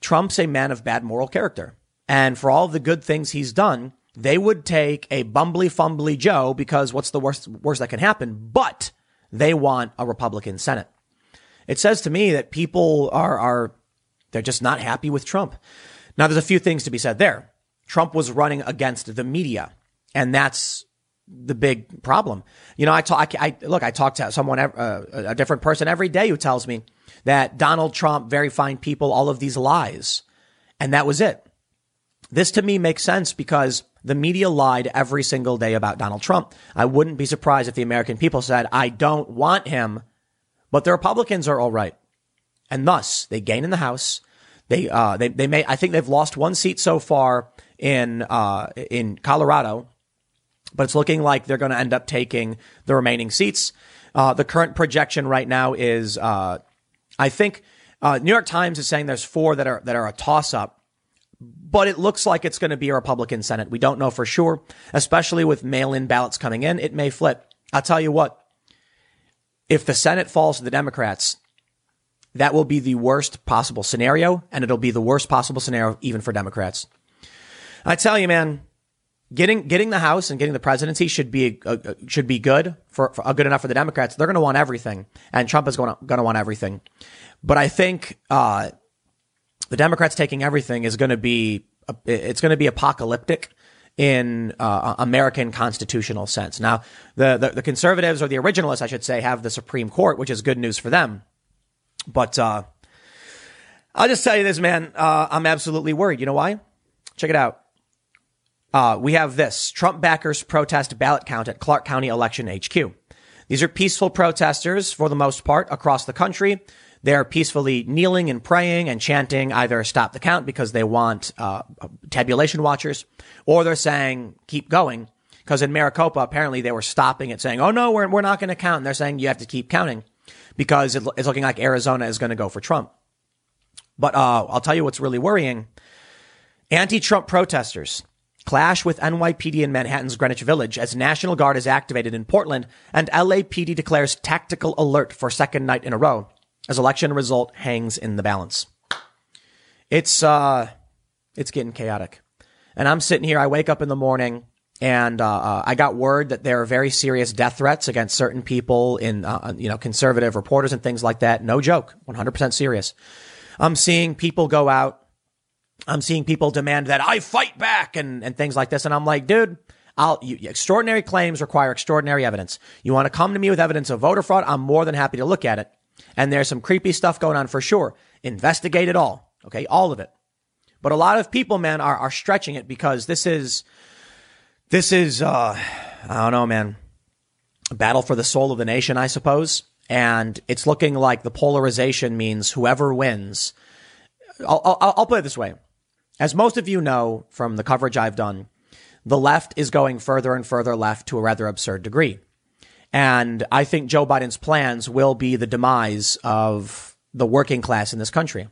Trump's a man of bad moral character. And for all the good things he's done, they would take a bumbly fumbly Joe because what's the worst, worst that can happen? But they want a Republican Senate. It says to me that people are, are, they're just not happy with Trump. Now, there's a few things to be said there. Trump was running against the media, and that's the big problem. You know, I talk, I, look, I talk to someone, uh, a different person every day who tells me that Donald Trump, very fine people, all of these lies. And that was it. This to me makes sense because the media lied every single day about Donald Trump. I wouldn't be surprised if the American people said, I don't want him, but the Republicans are all right. And thus they gain in the House. They, uh, they, they may, I think they've lost one seat so far in, uh, in Colorado, but it's looking like they're going to end up taking the remaining seats. Uh, the current projection right now is, uh, I think, uh, New York Times is saying there's four that are, that are a toss up but it looks like it's going to be a Republican Senate. We don't know for sure, especially with mail in ballots coming in. It may flip. I'll tell you what, if the Senate falls to the Democrats, that will be the worst possible scenario, and it'll be the worst possible scenario even for Democrats. I tell you, man, getting getting the House and getting the presidency should be uh, should be good for, for uh, good enough for the Democrats. They're going to want everything, and Trump is going to want everything. But I think uh, the Democrats taking everything is going to be it's going to be apocalyptic in uh, American constitutional sense. Now, the, the, the conservatives or the originalists, I should say, have the Supreme Court, which is good news for them. But uh, I'll just tell you this, man. Uh, I'm absolutely worried. You know why? Check it out. Uh, we have this Trump backers protest ballot count at Clark County Election HQ. These are peaceful protesters for the most part across the country they're peacefully kneeling and praying and chanting either stop the count because they want uh, tabulation watchers, or they're saying keep going. Because in Maricopa, apparently they were stopping it, saying, "Oh no, we're we're not going to count." And they're saying you have to keep counting because it, it's looking like Arizona is going to go for Trump. But uh, I'll tell you what's really worrying: anti-Trump protesters clash with NYPD in Manhattan's Greenwich Village as National Guard is activated in Portland and LAPD declares tactical alert for second night in a row as election result hangs in the balance. It's uh, it's getting chaotic, and I'm sitting here. I wake up in the morning and uh, uh, I got word that there are very serious death threats against certain people in uh, you know conservative reporters and things like that. No joke, 100% serious. I'm seeing people go out. I'm seeing people demand that I fight back and and things like this, and I'm like, dude. I'll, you, extraordinary claims require extraordinary evidence. You want to come to me with evidence of voter fraud? I'm more than happy to look at it. And there's some creepy stuff going on for sure. Investigate it all. Okay. All of it. But a lot of people, man, are, are stretching it because this is, this is, uh, I don't know, man, a battle for the soul of the nation, I suppose. And it's looking like the polarization means whoever wins. I'll, I'll, I'll put it this way. As most of you know from the coverage I've done, the left is going further and further left to a rather absurd degree. And I think Joe Biden's plans will be the demise of the working class in this country.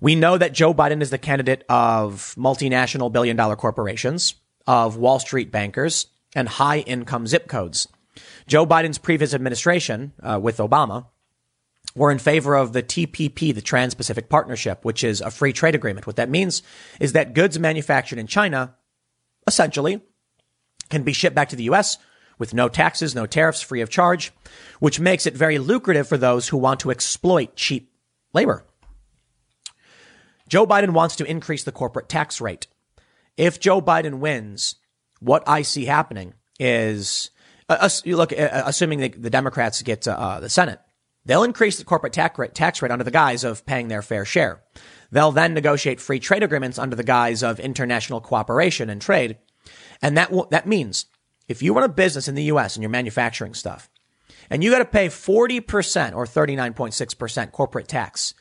We know that Joe Biden is the candidate of multinational billion dollar corporations, of Wall Street bankers, and high income zip codes. Joe Biden's previous administration uh, with Obama were in favor of the TPP, the Trans Pacific Partnership, which is a free trade agreement. What that means is that goods manufactured in China essentially can be shipped back to the U.S with no taxes, no tariffs, free of charge, which makes it very lucrative for those who want to exploit cheap labor. Joe Biden wants to increase the corporate tax rate. If Joe Biden wins, what I see happening is, uh, look, uh, assuming the, the Democrats get uh, the Senate, they'll increase the corporate tax rate, tax rate under the guise of paying their fair share. They'll then negotiate free trade agreements under the guise of international cooperation and trade. And that, that means if you run a business in the US and you're manufacturing stuff and you got to pay 40% or 39.6% corporate tax.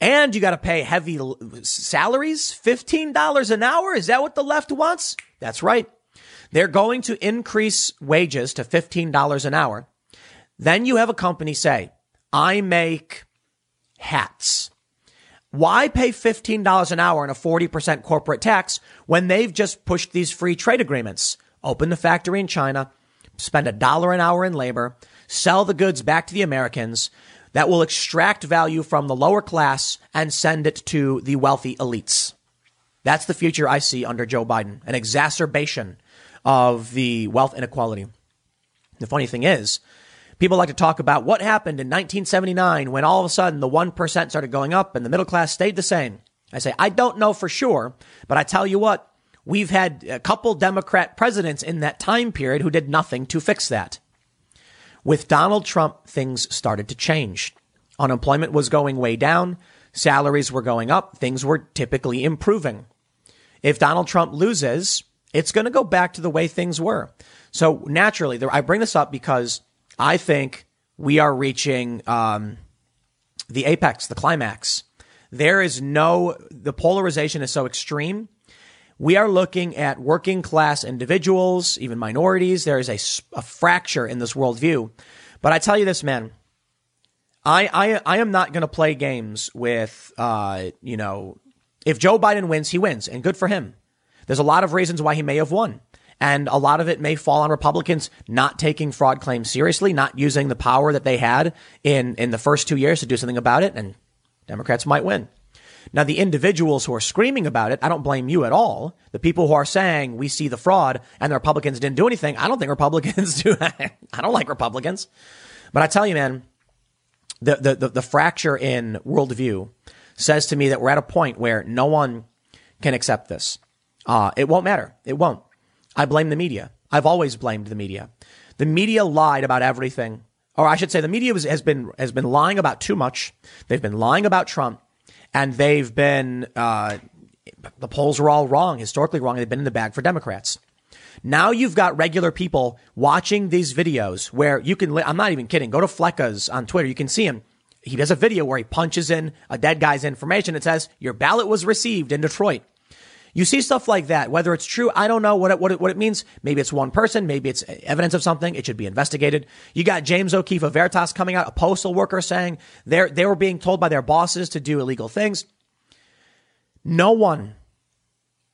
And you got to pay heavy salaries, $15 an hour. Is that what the left wants? That's right. They're going to increase wages to $15 an hour. Then you have a company say, I make hats. Why pay $15 an hour and a 40% corporate tax when they've just pushed these free trade agreements? Open the factory in China, spend a dollar an hour in labor, sell the goods back to the Americans that will extract value from the lower class and send it to the wealthy elites. That's the future I see under Joe Biden, an exacerbation of the wealth inequality. The funny thing is, people like to talk about what happened in 1979 when all of a sudden the 1% started going up and the middle class stayed the same. I say, I don't know for sure, but I tell you what, we've had a couple Democrat presidents in that time period who did nothing to fix that. With Donald Trump, things started to change. Unemployment was going way down. Salaries were going up. Things were typically improving. If Donald Trump loses, it's going to go back to the way things were. So naturally, I bring this up because I think we are reaching um, the apex, the climax. There is no, the polarization is so extreme. We are looking at working class individuals, even minorities. There is a, a fracture in this worldview. But I tell you this, man, I, I, I am not going to play games with, uh, you know, if Joe Biden wins, he wins, and good for him. There's a lot of reasons why he may have won. And a lot of it may fall on Republicans not taking fraud claims seriously, not using the power that they had in, in the first two years to do something about it, and Democrats might win. Now, the individuals who are screaming about it, I don't blame you at all. The people who are saying we see the fraud and the Republicans didn't do anything, I don't think Republicans *laughs* do. I don't like Republicans. But I tell you, man, the, the, the, the fracture in worldview says to me that we're at a point where no one can accept this. Uh, it won't matter. It won't. I blame the media. I've always blamed the media. The media lied about everything. Or I should say the media was, has been, has been lying about too much. They've been lying about Trump and they've been, uh, the polls were all wrong, historically wrong. They've been in the bag for Democrats. Now you've got regular people watching these videos where you can, I'm not even kidding. Go to Fleccas on Twitter. You can see him. He does a video where he punches in a dead guy's information. It says, your ballot was received in Detroit. You see stuff like that. Whether it's true, I don't know what it, what it, what it means. Maybe it's one person. Maybe it's evidence of something. It should be investigated. You got James O'Keefe of Veritas coming out, a postal worker saying they they were being told by their bosses to do illegal things. No one,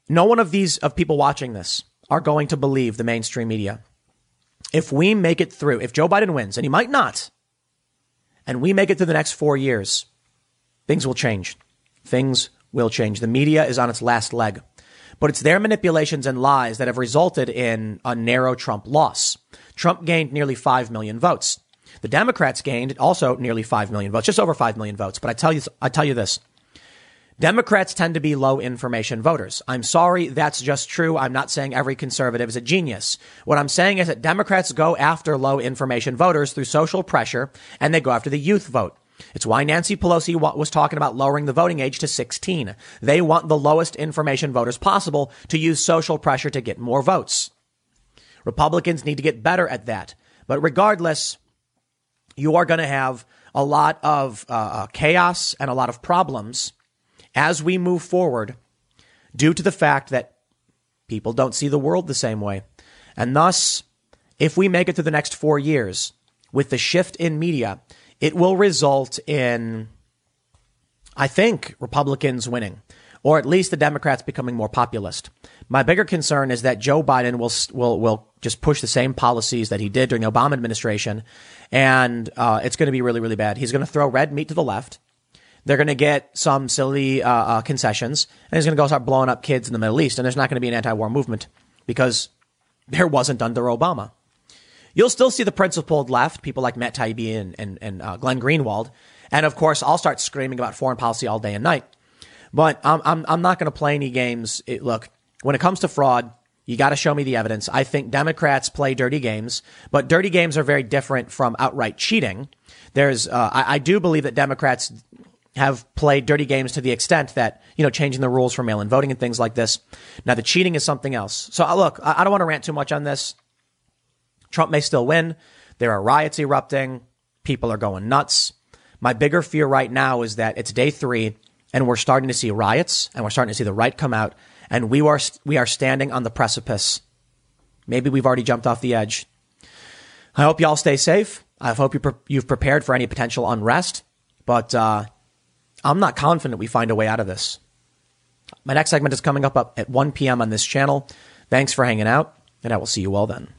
no one of these of people watching this are going to believe the mainstream media. If we make it through, if Joe Biden wins, and he might not, and we make it through the next four years, things will change. Things will change. The media is on its last leg. But it's their manipulations and lies that have resulted in a narrow Trump loss. Trump gained nearly 5 million votes. The Democrats gained also nearly 5 million votes, just over 5 million votes. But I tell you, I tell you this. Democrats tend to be low information voters. I'm sorry, that's just true. I'm not saying every conservative is a genius. What I'm saying is that Democrats go after low information voters through social pressure and they go after the youth vote. It's why Nancy Pelosi was talking about lowering the voting age to 16. They want the lowest information voters possible to use social pressure to get more votes. Republicans need to get better at that. But regardless, you are going to have a lot of uh, uh, chaos and a lot of problems as we move forward due to the fact that people don't see the world the same way. And thus, if we make it to the next four years with the shift in media, it will result in, I think, Republicans winning, or at least the Democrats becoming more populist. My bigger concern is that Joe Biden will will will just push the same policies that he did during the Obama administration, and uh, it's going to be really really bad. He's going to throw red meat to the left. They're going to get some silly uh, uh, concessions, and he's going to go start blowing up kids in the Middle East, and there's not going to be an anti-war movement because there wasn't under Obama. You'll still see the principled left, people like Matt Taibbi and, and, and uh, Glenn Greenwald. And of course, I'll start screaming about foreign policy all day and night. But I'm, I'm, I'm not going to play any games. It, look, when it comes to fraud, you got to show me the evidence. I think Democrats play dirty games, but dirty games are very different from outright cheating. There's, uh, I, I do believe that Democrats have played dirty games to the extent that, you know, changing the rules for mail-in voting and things like this. Now, the cheating is something else. So, uh, look, I, I don't want to rant too much on this. Trump may still win. There are riots erupting. People are going nuts. My bigger fear right now is that it's day three and we're starting to see riots and we're starting to see the right come out and we are, we are standing on the precipice. Maybe we've already jumped off the edge. I hope y'all stay safe. I hope you you've prepared for any potential unrest, but uh, I'm not confident we find a way out of this. My next segment is coming up at 1 p.m. on this channel. Thanks for hanging out, and I will see you all then.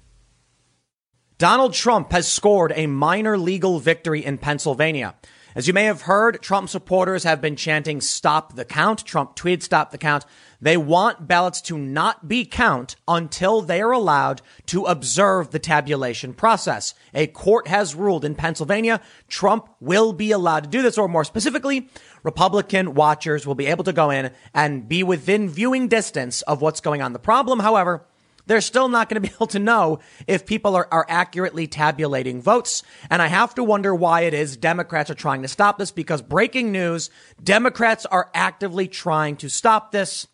Donald Trump has scored a minor legal victory in Pennsylvania. As you may have heard, Trump supporters have been chanting stop the count. Trump tweeted stop the count. They want ballots to not be count until they are allowed to observe the tabulation process. A court has ruled in Pennsylvania Trump will be allowed to do this, or more specifically, Republican watchers will be able to go in and be within viewing distance of what's going on. The problem, however, they're still not going to be able to know if people are, are accurately tabulating votes. And I have to wonder why it is Democrats are trying to stop this because breaking news, Democrats are actively trying to stop this.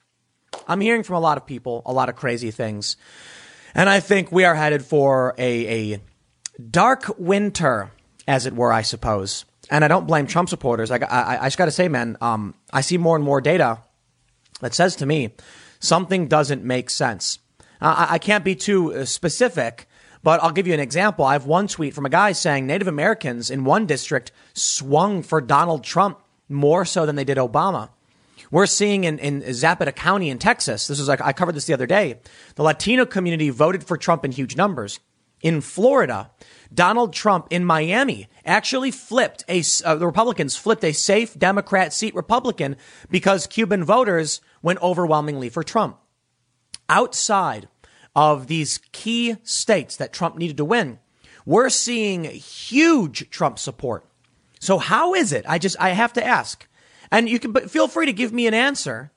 I'm hearing from a lot of people a lot of crazy things. And I think we are headed for a, a dark winter, as it were, I suppose. And I don't blame Trump supporters. I, I, I just got to say, man, um, I see more and more data that says to me something doesn't make sense. Uh, I, I can't be too uh, specific, but I'll give you an example. I have one tweet from a guy saying Native Americans in one district swung for Donald Trump more so than they did Obama. We're seeing in, in Zapata County in Texas, this is like, I covered this the other day, the Latino community voted for Trump in huge numbers. In Florida, Donald Trump in Miami actually flipped a, uh, the Republicans flipped a safe Democrat seat Republican because Cuban voters went overwhelmingly for Trump. Outside of these key states that Trump needed to win, we're seeing huge Trump support. So how is it? I just, I have to ask and you can feel free to give me an answer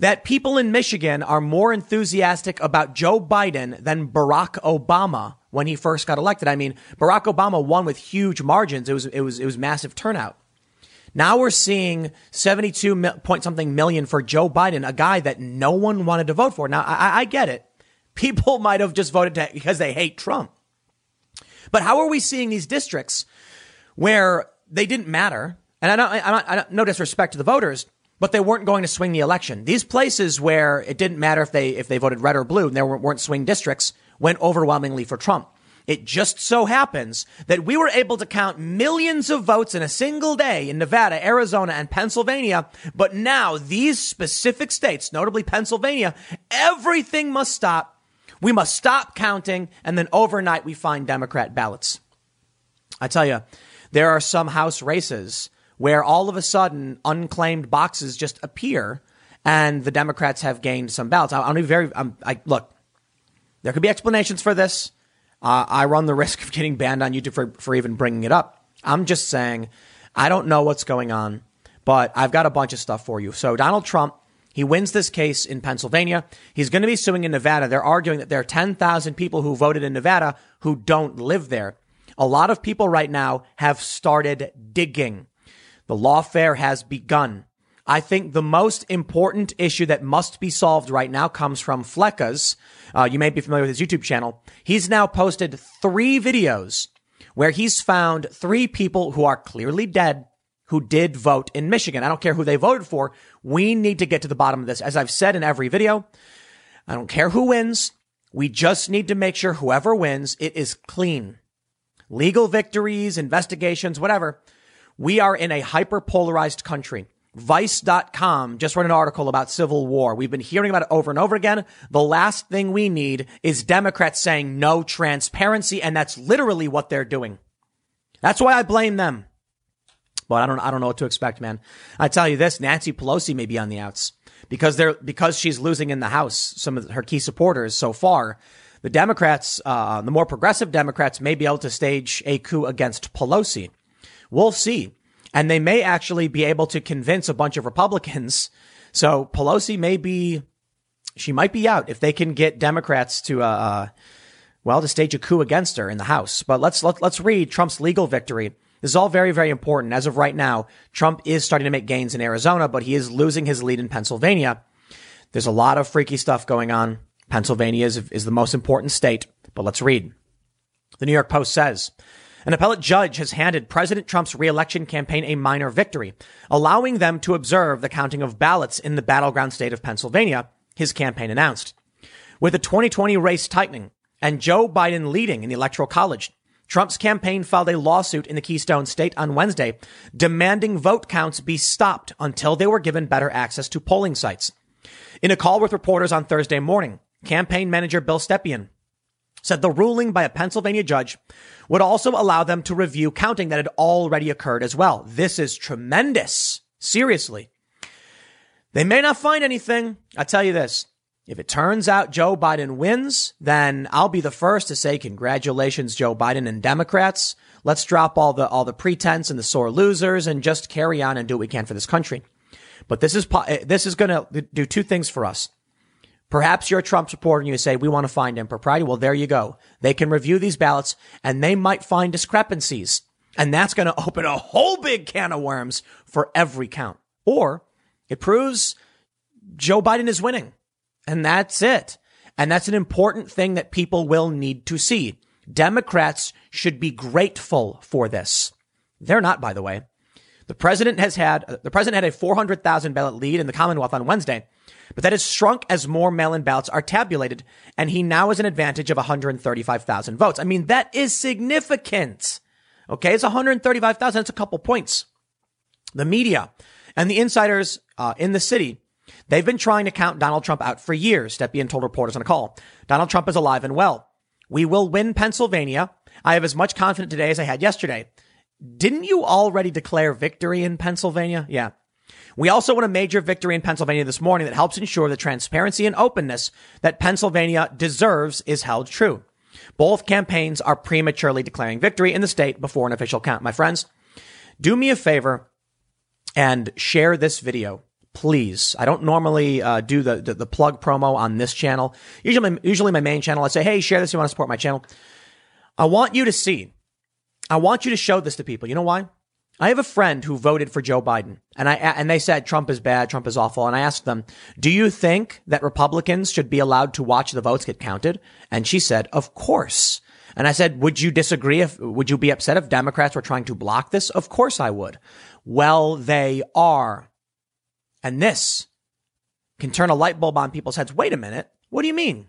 that people in Michigan are more enthusiastic about Joe Biden than Barack Obama when he first got elected. I mean, Barack Obama won with huge margins. It was it was it was massive turnout. Now we're seeing 72 point something million for Joe Biden, a guy that no one wanted to vote for. Now I, I get it. *laughs* People might have just voted to, because they hate Trump. But how are we seeing these districts where they didn't matter? And I don't, I don't, I don't, no disrespect to the voters, but they weren't going to swing the election. These places where it didn't matter if they, if they voted red or blue and there weren't swing districts went overwhelmingly for Trump. It just so happens that we were able to count millions of votes in a single day in Nevada, Arizona, and Pennsylvania. But now these specific states, notably Pennsylvania, everything must stop. We must stop counting. And then overnight we find Democrat ballots. I tell you, there are some House races where all of a sudden unclaimed boxes just appear and the Democrats have gained some ballots. I, be very, I'm, I look, there could be explanations for this. Uh, I run the *laughs* risk of getting banned on YouTube for, for even bringing it up. I'm just saying, I don't know what's going on, but I've got a bunch of stuff for you. So Donald Trump, he wins this case in Pennsylvania. He's going to be suing in Nevada. They're arguing that there are 10,000 people who voted in Nevada who don't live there. A lot of people right now have started digging. The lawfare has begun. I think the most important issue that must be solved right now comes from Fleccas. Uh, you may be familiar with his YouTube channel. He's now posted three videos where he's found three people who are clearly dead who did vote in Michigan. I don't care who they voted for. We need to get to the bottom of this. As I've said in every video, I don't care who wins. We just need to make sure whoever wins, it is clean. Legal victories, investigations, whatever. We are in a hyper polarized country. Vice.com just wrote an article about civil war. We've been hearing about it over and over again. The last thing we need is Democrats saying no transparency. And that's literally what they're doing. That's why I blame them. But I don't, I don't know what to expect, man. I tell you this, Nancy Pelosi may be on the outs because they're, because she's losing in the House, some of her key supporters so far. The Democrats, uh, the more progressive Democrats may be able to stage a coup against Pelosi. We'll see. And they may actually be able to convince a bunch of Republicans. So Pelosi may be, she might be out if they can get Democrats to, uh, uh, well, to stage a coup against her in the House. But let's, let, let's read Trump's legal victory. This is all very, very important. As of right now, Trump is starting to make gains in Arizona, but he is losing his lead in Pennsylvania. There's a lot of freaky stuff going on. Pennsylvania is, is the most important state, but let's read. The New York Post says, an appellate judge has handed President Trump's reelection campaign a minor victory, allowing them to observe the counting of ballots in the battleground state of Pennsylvania, his campaign announced. With the 2020 race tightening and Joe Biden leading in the Electoral College, Trump's campaign filed a lawsuit in the Keystone State on Wednesday, demanding vote counts be stopped until they were given better access to polling sites. In a call with reporters on Thursday morning, campaign manager Bill Stepien said the ruling by a Pennsylvania judge would also allow them to review counting that had already occurred as well. This is tremendous. Seriously. They may not find anything. I tell you this. If it turns out Joe Biden wins, then I'll be the first to say congratulations, Joe Biden and Democrats. Let's drop all the, all the pretense and the sore losers and just carry on and do what we can for this country. But this is, eh, this is going to do two things for us. Perhaps you're a Trump supporter and you say, we want to find impropriety. Well, there you go. They can review these ballots and they might find discrepancies. And that's going *laughs* to open a whole big can of worms for every count. Or it proves Joe Biden is winning. And that's it. And that's an important thing that people will need to see. Democrats should be grateful for this. They're not, by the way. The president has had, the president had a 400,000 ballot lead in the Commonwealth on Wednesday but that has shrunk as more mail-in ballots are tabulated, and he now has an advantage of 135,000 votes. I mean, that is significant. Okay, it's 135,000. That's a couple points. The media and the insiders uh, in the city, they've been trying to count Donald Trump out for years. Stepien told reporters on a call. Donald Trump is alive and well. We will win Pennsylvania. I have as much confidence today as I had yesterday. Didn't you already declare victory in Pennsylvania? Yeah. We also won a major victory in Pennsylvania this morning that helps ensure the transparency and openness that Pennsylvania deserves is held true. Both campaigns are prematurely declaring victory in the state before an official count. My friends, do me a favor and share this video. Please. I don't normally uh, do the, the, the plug promo on this channel. Usually, usually my main channel, I say, "Hey, share this. You want to support my channel?" I want you to see. I want you to show this to people. You know why? I have a friend who voted for Joe Biden and I, and they said Trump is bad, Trump is awful. And I asked them, do you think that Republicans should be allowed to watch the votes get counted? And she said, of course. And I said, would you disagree if, would you be upset if Democrats were trying to block this? Of course I would. Well, they are. And this can turn a light bulb on people's heads. Wait a minute. What do you mean?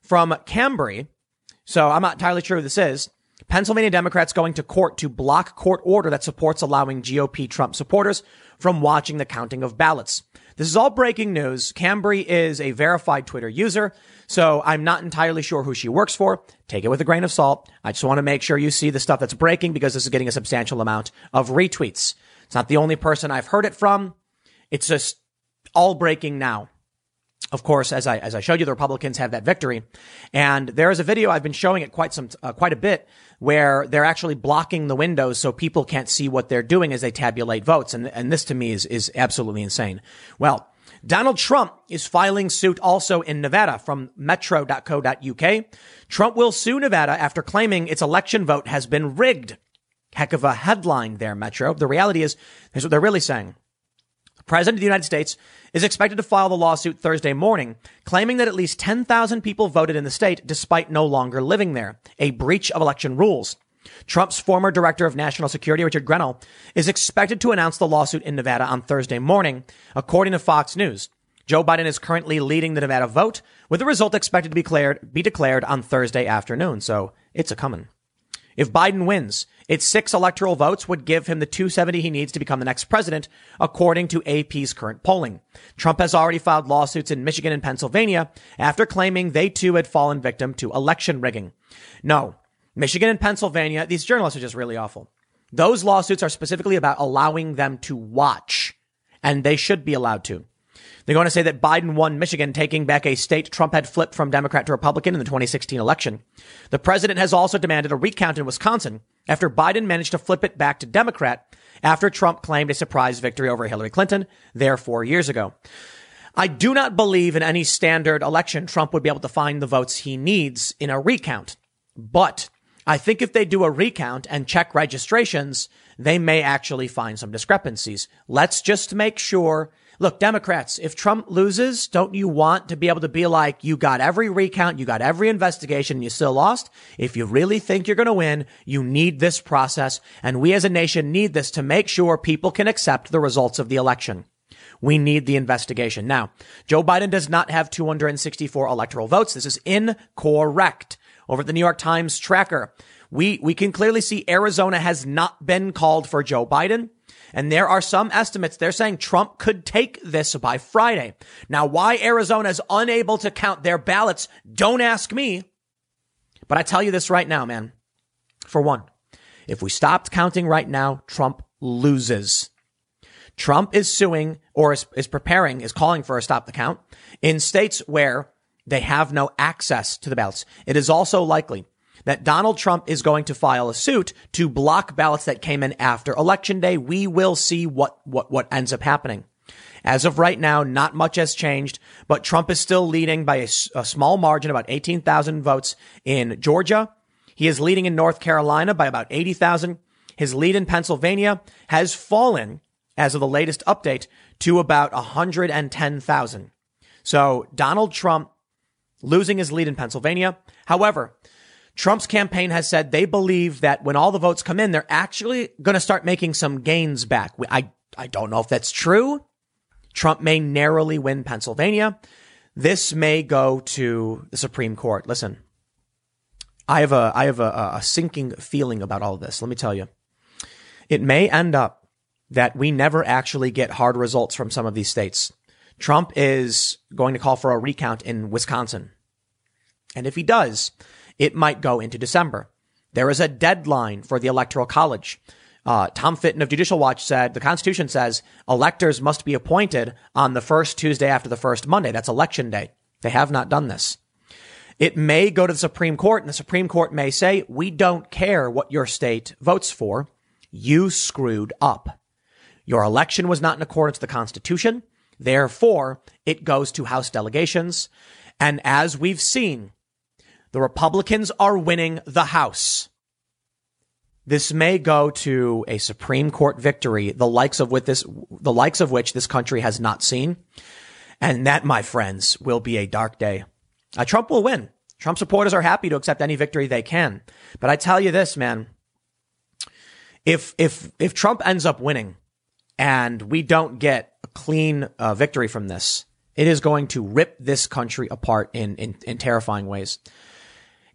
From Cambry. So I'm not entirely sure who this is. Pennsylvania Democrats going to court to block court order that supports allowing GOP Trump supporters from watching the counting of ballots. This is all breaking news. Cambry is a verified Twitter user, so I'm not entirely sure who she works for. Take it with a grain of salt. I just want to make sure you see the stuff that's breaking because this is getting a substantial amount of retweets. It's not the only person I've heard it from. It's just all breaking now. Of course, as I as I showed you, the Republicans have that victory, and there is a video I've been showing it quite some uh, quite a bit where they're actually blocking the windows so people can't see what they're doing as they tabulate votes, and and this to me is is absolutely insane. Well, Donald Trump is filing suit also in Nevada from Metro.co.uk. Trump will sue Nevada after claiming its election vote has been rigged. Heck of a headline there, Metro. The reality is, here's what they're really saying. President of the United States is expected to file the lawsuit Thursday morning, claiming that at least 10,000 people voted in the state despite no longer living there, a breach of election rules. Trump's former director of national security, Richard Grenell, is expected to announce the lawsuit in Nevada on Thursday morning, according to Fox News. Joe Biden is currently leading the Nevada vote, with the result expected to be declared, be declared on Thursday afternoon. So it's a coming. If Biden wins, its six electoral votes would give him the 270 he needs to become the next president, according to AP's current polling. Trump has already filed lawsuits in Michigan and Pennsylvania after claiming they too had fallen victim to election rigging. No, Michigan and Pennsylvania, these journalists are just really awful. Those lawsuits are specifically about allowing them to watch, and they should be allowed to. They're going to say that Biden won Michigan, taking back a state Trump had flipped from Democrat to Republican in the 2016 election. The president has also demanded a recount in Wisconsin after Biden managed to flip it back to Democrat after Trump claimed a surprise victory over Hillary Clinton there four years ago. I do not believe in any standard election Trump would be able to find the votes he needs in a recount. But I think if they do a recount and check registrations, they may actually find some discrepancies. Let's just make sure Look, Democrats, if Trump loses, don't you want to be able to be like, you got every recount, you got every investigation, and you still lost? If you really think you're going to win, you need this process. And we as a nation need this to make sure people can accept the results of the election. We need the investigation. Now, Joe Biden does not have 264 electoral votes. This is incorrect. Over at the New York Times tracker, we, we can clearly see Arizona has not been called for Joe Biden. And there are some estimates. They're saying Trump could take this by Friday. Now, why Arizona is unable to count their ballots, don't ask me. But I tell you this right now, man. For one, if we stopped counting right now, Trump loses. Trump is suing or is, is preparing, is calling for a stop the count in states where they have no access to the ballots. It is also likely that Donald Trump is going to file a suit to block ballots that came in after election day. We will see what, what, what ends up happening. As of right now, not much has changed, but Trump is still leading by a, a small margin, about 18,000 votes in Georgia. He is leading in North Carolina by about 80,000. His lead in Pennsylvania has fallen as of the latest update to about 110,000. So Donald Trump losing his lead in Pennsylvania. However, Trump's campaign has said they believe that when all the votes come in, they're actually going to start making some gains back. I, I don't know if that's true. Trump may narrowly win Pennsylvania. This may go to the Supreme Court. Listen, I have a, I have a, a sinking feeling about all this. Let me tell you, it may end up that we never actually get hard results from some of these states. Trump is going to call for a recount in Wisconsin. And if he does, it might go into December. There is a deadline for the Electoral College. Uh, Tom Fitton of Judicial Watch said the Constitution says electors must be appointed on the first Tuesday after the first Monday. That's election day. They have not done this. It may go to the Supreme Court, and the Supreme Court may say, We don't care what your state votes for. You screwed up. Your election was not in accordance with the Constitution. Therefore, it goes to House delegations. And as we've seen, the Republicans are winning the House. This may go to a Supreme Court victory, the likes of which this, the likes of which this country has not seen. And that, my friends, will be a dark day. Uh, Trump will win. Trump supporters are happy to accept any victory they can. But I tell you this, man. If, if, if Trump ends up winning and we don't get a clean uh, victory from this, it is going to rip this country apart in, in, in terrifying ways.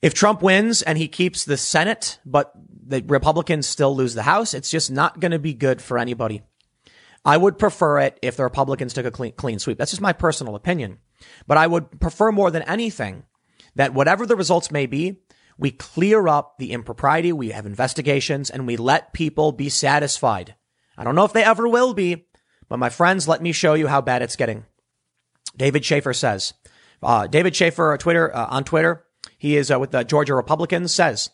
If Trump wins and he keeps the Senate, but the Republicans still lose the House, it's just not going to be good for anybody. I would prefer it if the Republicans took a clean, clean sweep. That's just my personal opinion. But I would prefer more than anything that whatever the results may be, we clear up the impropriety, we have investigations, and we let people be satisfied. I don't know if they ever will be, but my friends, let me show you how bad it's getting. David Shafer says, uh, David Shafer, uh, Twitter, uh, on Twitter, he is uh, with the Georgia Republicans, says,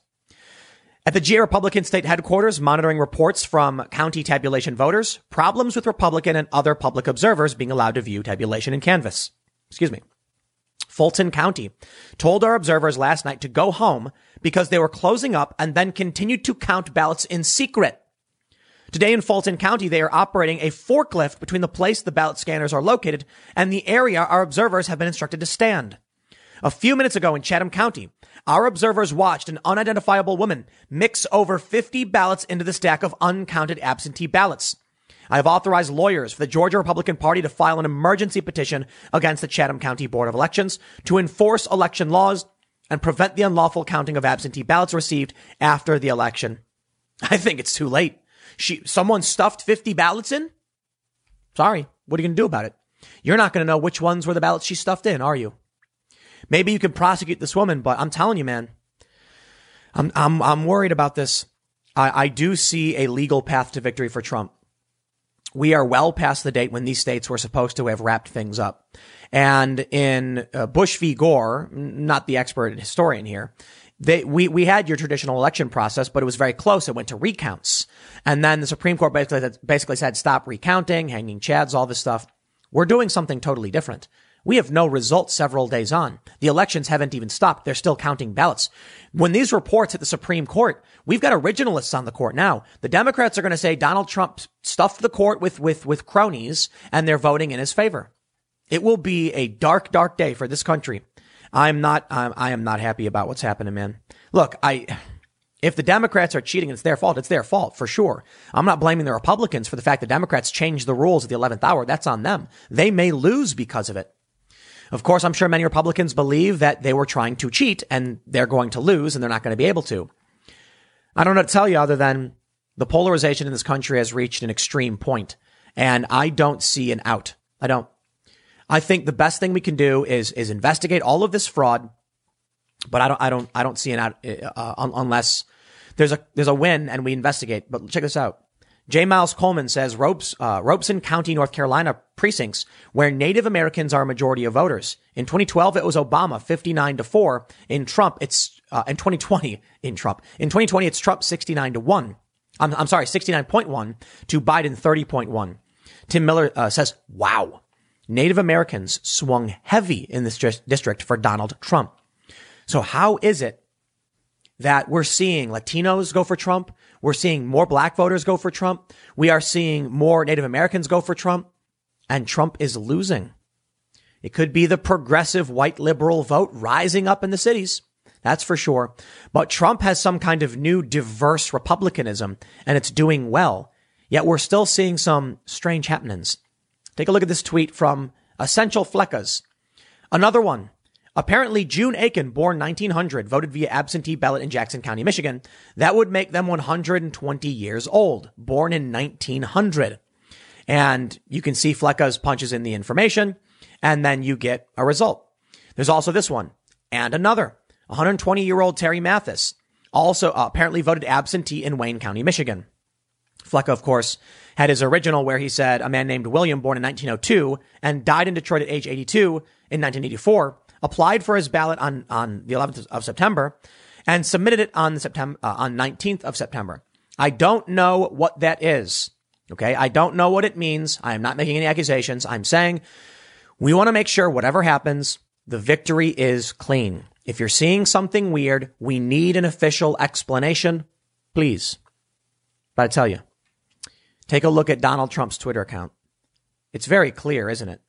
at the GA Republican state headquarters, monitoring reports from county tabulation voters, problems with Republican and other public observers being allowed to view tabulation and canvass. Excuse me. Fulton County told our observers last night to go home because they were closing up and then continued to count ballots in secret. Today in Fulton County, they are operating a forklift between the place the ballot scanners are located and the area our observers have been instructed to stand. A few minutes ago in Chatham County, our observers watched an unidentifiable woman mix over 50 ballots into the stack of uncounted absentee ballots. I have authorized lawyers for the Georgia Republican Party to file an emergency petition against the Chatham County Board of Elections to enforce election laws and prevent the unlawful counting of absentee ballots received after the election. *laughs* I think it's too late. She, someone stuffed 50 ballots in? Sorry. What are you going to do about it? You're not going to know which ones were the ballots she stuffed in, are you? Maybe you can prosecute this woman, but I'm telling you, man, I'm, I'm, I'm worried about this. I, I do see a legal path to victory for Trump. We are well past the date when these states were supposed to have wrapped things up. And in uh, Bush v. Gore, not the expert historian here, they, we, we had your traditional election process, but it was very close. It went to recounts. And then the Supreme Court basically, basically said, stop recounting, hanging chads, all this stuff. We're doing something totally different. We have no results several days on. The elections haven't even stopped. They're still counting ballots. When these reports hit the Supreme Court, we've got originalists on the court now. The Democrats are going to say Donald Trump stuffed the court with, with, with cronies and they're voting in his favor. It will be a dark, dark day for this country. I'm not, I'm, I am not happy about what's happening, man. Look, I, if the Democrats are cheating, it's their fault. It's their fault for sure. I'm not blaming the Republicans for the fact that Democrats changed the rules at the 11th hour. That's on them. They may lose because of it. Of course, I'm sure many Republicans believe that they were trying to cheat and they're going to lose and they're not going to be able to. I don't know to tell you other than the polarization in this country has reached an extreme point and I don't see an out. I don't. I think the best thing we can do is, is investigate all of this fraud, but I don't, I don't, I don't see an out, uh, unless there's a, there's a win and we investigate. But check this out. J. Miles Coleman says Ropes, uh, Robeson County, North Carolina precincts where Native Americans are a majority of voters. In 2012, it was Obama 59 to 4. In Trump, it's, uh, in 2020, in Trump. In 2020, it's Trump 69 to 1. I'm, I'm sorry, 69.1 to Biden 30.1. Tim Miller uh, says, wow. Native Americans swung heavy in this district for Donald Trump. So how is it that we're seeing Latinos go for Trump? We're seeing more black voters go for Trump. We are seeing more Native Americans go for Trump and Trump is losing. It could be the progressive white liberal vote rising up in the cities. That's for sure. But Trump has some kind of new diverse republicanism and it's doing well. Yet we're still seeing some strange happenings. Take a look at this tweet from Essential Fleccas. Another one. Apparently, June Aiken, born 1900, voted via absentee ballot in Jackson County, Michigan. That would make them 120 years old, born in 1900. And you can see Flecka's punches in the information, and then you get a result. There's also this one and another. 120 year old Terry Mathis also uh, apparently voted absentee in Wayne County, Michigan. Flecka, of course, had his original where he said a man named William, born in 1902 and died in Detroit at age 82 in 1984, applied for his ballot on, on the 11th of September and submitted it on the September, uh, on 19th of September. I don't know what that is. Okay. I don't know what it means. I am not making any accusations. I'm saying we want to make sure whatever happens, the victory is clean. If you're seeing something weird, we need an official explanation, please. But I tell you, take a look at Donald Trump's Twitter account. It's very clear, isn't it?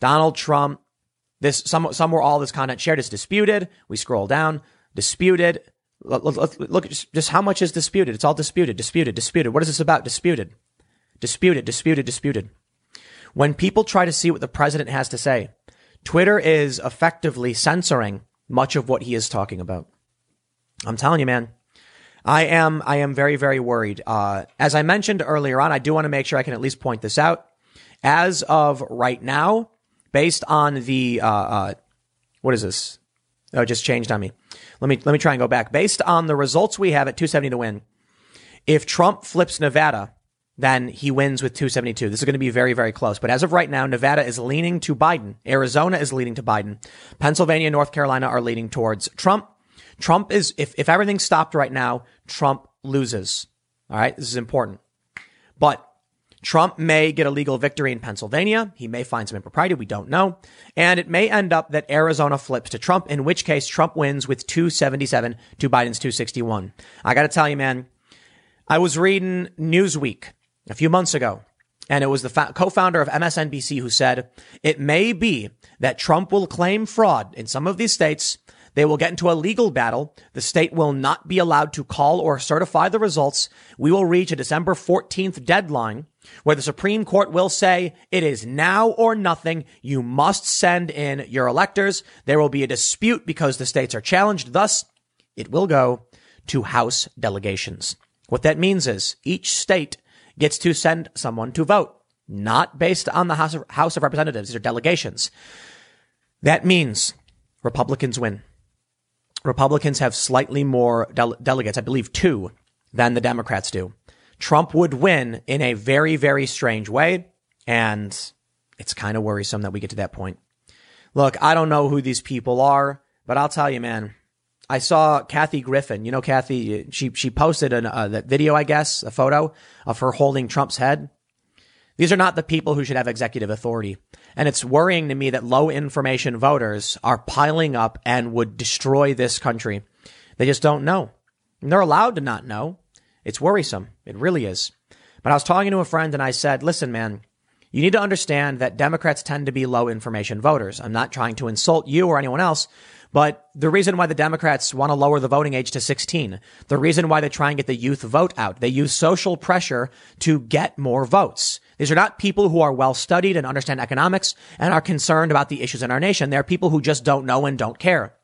Donald Trump this some somewhere all this content shared is disputed. We scroll down, disputed. Look, look, look just how much is disputed. It's all disputed, disputed, disputed. What is this about? Disputed, disputed, disputed, disputed. When people try to see what the president has to say, Twitter is effectively censoring much of what he is talking about. I'm telling you, man. I am, I am very, very worried. Uh, as I mentioned earlier on, I do want to make sure I can at least point this out. As of right now, based on the uh, uh, what is this? Oh, it just changed on me. Let me let me try and go back. Based on the results we have at 270 to win, if Trump flips Nevada, then he wins with 272. This is going to be very, very close. But as of right now, Nevada is leaning to Biden. Arizona is leaning to Biden. Pennsylvania and North Carolina are leaning towards Trump. Trump is, if, if everything stopped right now, Trump loses. All right. This is important. But Trump may get a legal victory in Pennsylvania. He may find some impropriety. We don't know. And it may end up that Arizona flips to Trump, in which case Trump wins with 277 to Biden's 261. I got to tell you, man, I was reading Newsweek a few months ago, and it was the co-founder of MSNBC who said it may be that Trump will claim fraud in some of these states they will get into a legal battle. The state will not be allowed to call or certify the results. We will reach a December 14th deadline where the Supreme Court will say it is now or nothing. You must send in your electors. There will be a dispute because the states are challenged. Thus, it will go to House delegations. What that means is each state gets to send someone to vote, not based on the House of, House of Representatives. These are delegations. That means Republicans win. Republicans have slightly more dele- delegates, I believe two, than the Democrats do. Trump would win in a very, very strange way. And it's kind of worrisome that we get to that point. Look, I don't know who these people are, but I'll tell you, man. I saw Kathy Griffin. You know, Kathy, she, she posted an, uh, that video, I guess, a photo of her holding Trump's head. These are not the people who should have executive authority. And it's worrying to me that low information voters are piling up and would destroy this country. They just don't know. And they're allowed to not know. It's worrisome. It really is. But I was talking to a friend and I said, listen, man, you need to understand that Democrats tend to be low information voters. I'm not trying to insult you or anyone else, but the reason why the Democrats want to lower the voting age to 16, the reason why they try and get the youth vote out, they use social pressure to get more votes. These are not people who are well studied and understand economics and are concerned about the issues in our nation. They're people who just don't know and don't care.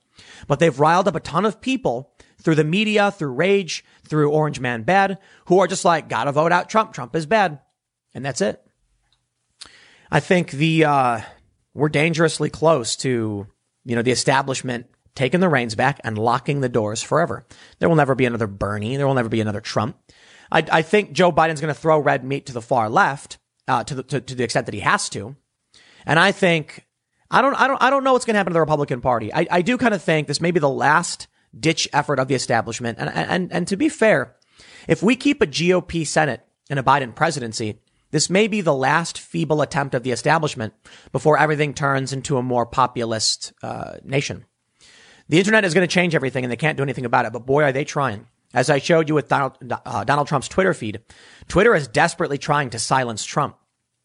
But they've riled up a ton of people through the media, through rage, through Orange Man Bad, who are just like, gotta vote out Trump. Trump is bad. And that's it. I think the, uh, we're dangerously close to, you know, the establishment taking the reins back and locking the doors forever. There will never be another Bernie. There will never be another Trump. I, I think Joe Biden's going to throw red meat to the far left, uh, to the, to, to the extent that he has to. And I think, I don't, I don't, I don't know what's going to happen to the Republican Party. I, I do kind of think this may be the last ditch effort of the establishment. And, and, and to be fair, if we keep a GOP Senate and a Biden presidency, this may be the last feeble attempt of the establishment before everything turns into a more populist uh, nation. The internet is going to change everything and they can't do anything about it, but boy, are they trying. As I showed you with Donald, uh, Donald Trump's Twitter feed, Twitter is desperately trying to silence Trump.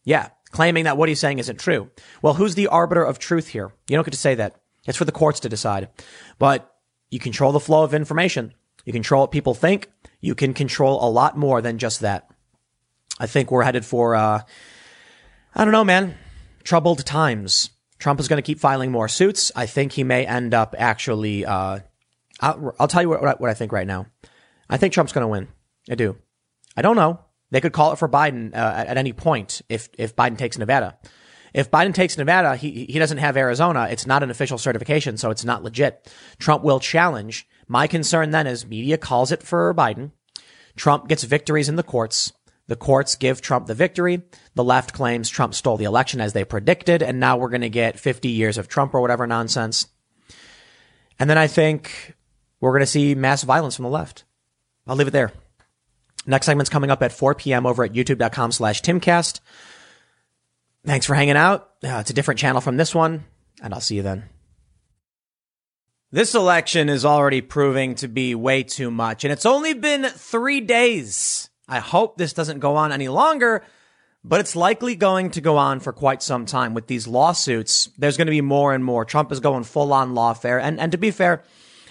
Yeah, claiming that what he's saying isn't true. Well, who's the arbiter of truth here? You don't get to say that. It's for the courts to decide. But you control the flow of information. You control what people think. You can control a lot more than just that. I think we're headed for, uh, I don't know, man, troubled times. Trump is going to keep filing more suits. I think he may end up actually, uh, I'll, I'll, tell you what, what I think right now. I think Trump's going to win. I do. I don't know. They could call it for Biden uh, at, at, any point if if Biden takes Nevada. If Biden takes Nevada, he he doesn't have Arizona. It's not an official certification, so it's not legit. Trump will challenge. My concern then is media calls it for Biden. Trump gets victories in the courts. The courts give Trump the victory. The left claims Trump stole the election as they predicted, and now we're going to get 50 years of Trump or whatever nonsense. And then I think we're going to see mass violence from the left. I'll leave it there. Next segment's coming up at 4 p.m. over at youtube.com slash timcast. Thanks for hanging out. Uh, it's a different channel from this one, and I'll see you then. This election is already proving to be way too much, and it's only been three days. I hope this doesn't go on any longer, but it's likely going to go on for quite some time with these lawsuits. There's going to be more and more. Trump is going full on lawfare. And, and to be fair,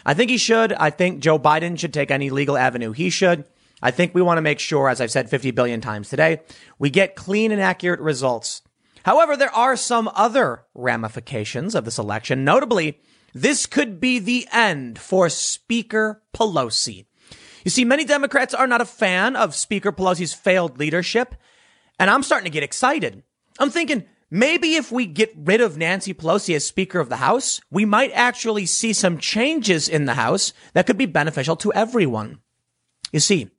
I think he should. I think Joe Biden should take any legal avenue he should. I think we want to make sure, as I've said 50 billion times today, we get clean and accurate results. However, there are some other ramifications of this election. Notably, this could be the end for Speaker Pelosi. You see, many Democrats are not a fan of Speaker Pelosi's failed leadership, and I'm starting to get excited. I'm thinking, Maybe if we get rid of Nancy Pelosi as Speaker of the House, we might actually see some changes in the House that could be beneficial to everyone. You see,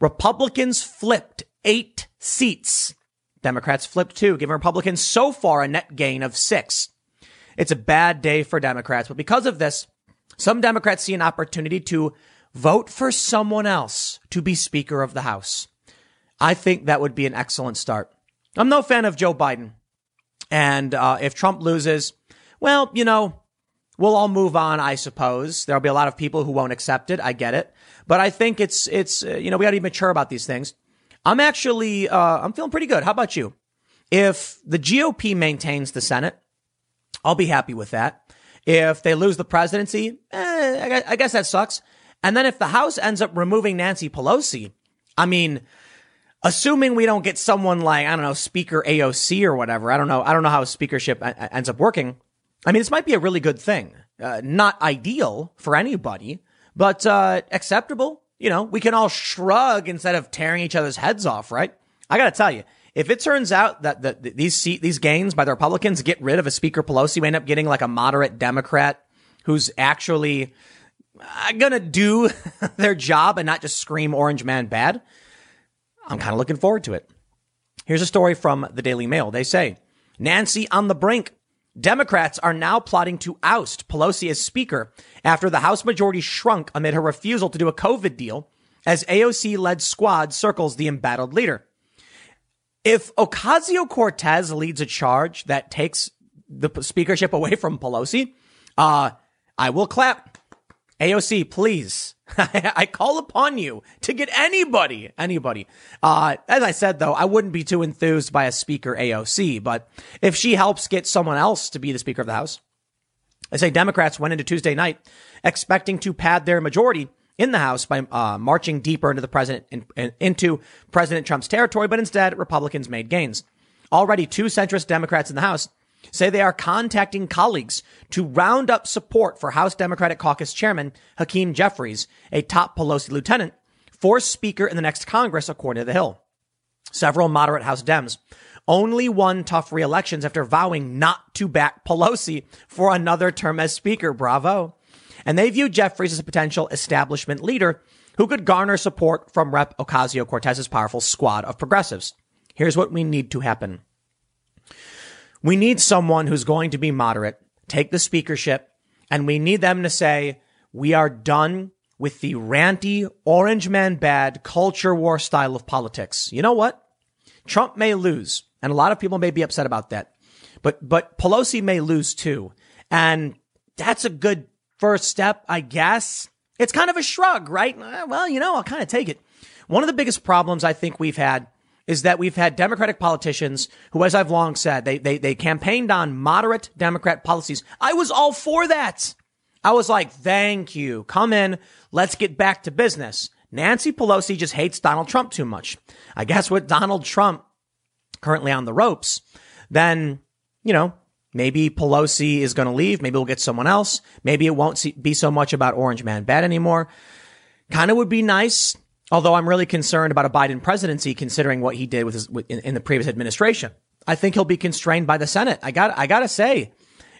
Republicans flipped eight seats. Democrats flipped two, giving Republicans so far a net gain of six. It's a bad day for Democrats, but because of this, some Democrats see an opportunity to vote for someone else to be Speaker of the House. I think that would be an excellent start. I'm no fan of Joe Biden. And uh, if Trump loses, well, you know, we'll all move on, I suppose. There'll be a lot of people who won't accept it. I get it. But I think it's, it's, uh, you know, we got to be mature about these things. I'm actually, uh, I'm feeling pretty good. How about you? If the GOP maintains the Senate, I'll be happy with that. If they lose the presidency, eh, I guess that sucks. And then if the House ends up removing Nancy Pelosi, I mean, assuming we don't get someone like, I don't know, Speaker AOC or whatever. I don't know. I don't know how speakership ends up working. I mean, this might be a really good thing. Uh, not ideal for anybody, but, uh, acceptable. You know, we can all shrug instead of tearing each other's heads off, right? I gotta tell you, if it turns out that the, these seat, these gains by the Republicans get rid of a Speaker Pelosi, we end up getting like a moderate Democrat who's actually uh, gonna do *laughs* their job and not just scream orange man bad. I'm kind of looking forward to it. Here's a story from the Daily Mail. They say Nancy on the brink. Democrats are now plotting to oust Pelosi as Speaker after the House majority shrunk amid her refusal to do a COVID deal as AOC led squad circles the embattled leader. If Ocasio Cortez leads a charge that takes the speakership away from Pelosi, uh, I will clap. AOC, please. *laughs* I call upon you to get anybody, anybody. Uh, as I said though, I wouldn't be too enthused by a speaker AOC, but if she helps get someone else to be the speaker of the house, I say Democrats went into Tuesday night expecting to pad their majority in the House by uh, marching deeper into the president in, in, into President Trump's territory, but instead Republicans made gains. Already, two centrist Democrats in the House say they are contacting colleagues to round up support for House Democratic Caucus Chairman Hakeem Jeffries, a top Pelosi lieutenant, for Speaker in the next Congress, according to The Hill. Several moderate House Dems only won tough re-elections after vowing not to back Pelosi for another term as Speaker. Bravo. And they view Jeffries as a potential establishment leader who could garner support from Rep. Ocasio Cortez's powerful squad of progressives. Here's what we need to happen. We need someone who's going to be moderate, take the speakership, and we need them to say, we are done with the ranty, orange man bad culture war style of politics. You know what? Trump may lose, and a lot of people may be upset about that. But, but Pelosi may lose too. And that's a good first step, I guess. It's kind of a shrug, right? Well, you know, I'll kind of take it. One of the biggest problems I think we've had is that we've had Democratic politicians who, as I've long said, they, they, they campaigned on moderate Democrat policies. I was all for that. I was like, thank you. Come in. Let's get back to business. Nancy Pelosi just hates Donald Trump too much. I guess with Donald Trump currently on the ropes, then, you know, maybe Pelosi is going to leave. Maybe we'll get someone else. Maybe it won't be so much about Orange Man Bad anymore. Kind of would be nice Although I'm really concerned about a Biden presidency, considering what he did with his in, in the previous administration, I think he'll be constrained by the Senate. I got I gotta say,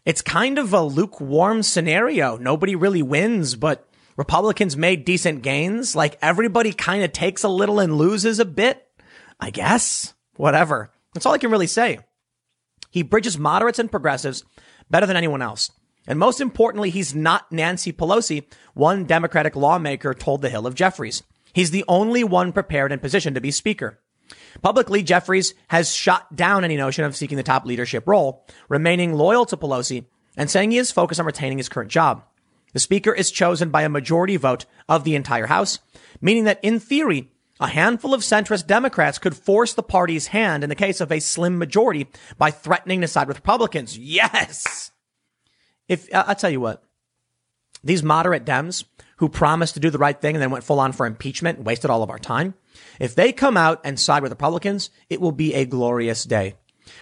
it's kind of a lukewarm scenario. Nobody really wins, but Republicans made decent gains. Like everybody kind of takes a little and loses a bit. I guess whatever. That's all I can really say. He bridges moderates and progressives better than anyone else. And most importantly, he's not Nancy Pelosi, one Democratic lawmaker told the Hill of Jeffries. He's the only one prepared and positioned to be speaker. Publicly, Jeffries has shot down any notion of seeking the top leadership role, remaining loyal to Pelosi and saying he is focused on retaining his current job. The speaker is chosen by a majority vote of the entire House, meaning that in theory, a handful of centrist Democrats could force the party's hand in the case of a slim majority by threatening to side with Republicans. Yes! If, uh, I'll tell you what, these moderate Dems who promised to do the right thing and then went full on for impeachment and wasted all of our time. If they come out and side with Republicans, it will be a glorious day.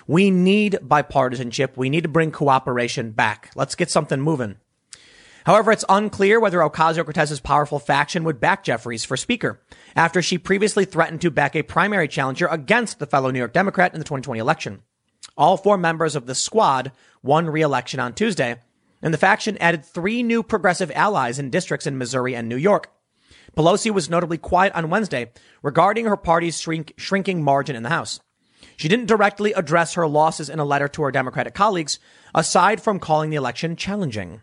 We need bipartisanship. We need to bring cooperation back. Let's get something moving. However, it's unclear whether Ocasio-Cortez's powerful faction would back Jeffries for speaker after she previously threatened to back a primary challenger against the fellow New York Democrat in the 2020 election. All four members of the squad won re-election on Tuesday, and the faction added three new progressive allies in districts in Missouri and New York. Pelosi was notably quiet on Wednesday regarding her party's shrink, shrinking margin in the House. She didn't directly address her losses in a letter to her Democratic colleagues, aside from calling the election challenging.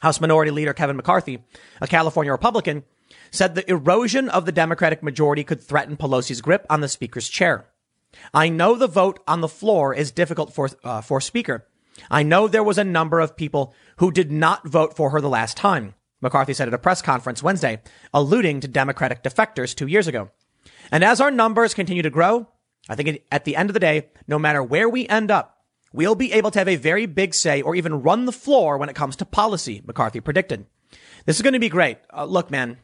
House Minority Leader Kevin McCarthy, a California Republican, said the erosion of the Democratic majority could threaten Pelosi's grip on the Speaker's chair. I know the vote on the floor is difficult for, uh, for Speaker, I know there was a number of people who did not vote for her the last time, McCarthy said at a press conference Wednesday, alluding to Democratic defectors two years ago. And as our numbers continue to grow, I think at the end of the day, no matter where we end up, we'll be able to have a very big say or even run the floor when it comes to policy, McCarthy predicted. This is going to be great. Uh, look, man,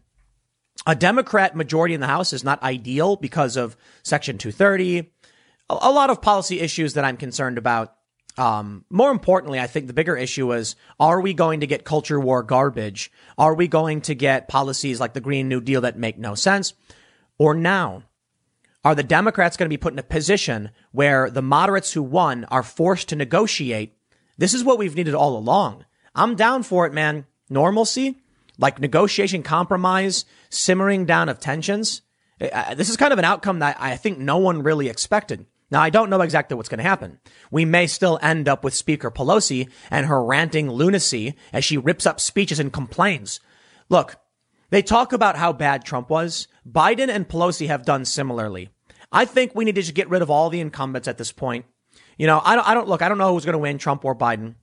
a Democrat majority in the House is not ideal because of Section 230, a, a lot of policy issues that I'm concerned about. Um, more importantly, I think the bigger issue is, are we going to get culture war garbage? Are we going to get policies like the Green New Deal that make no sense? Or now, are the Democrats going to be put in a position where the moderates who won are forced to negotiate? This is what we've needed all along. I'm down for it, man. Normalcy, like negotiation compromise, simmering down of tensions. This is kind of an outcome that I think no one really expected. Now, I don't know exactly what's going to happen. We may still end up with Speaker Pelosi and her ranting lunacy as she rips up speeches and complains. Look, they talk about how bad Trump was. Biden and Pelosi have done similarly. I think we need to just get rid of all the incumbents at this point. You know, I don't, I don't look, I don't know who's going to win, Trump or Biden.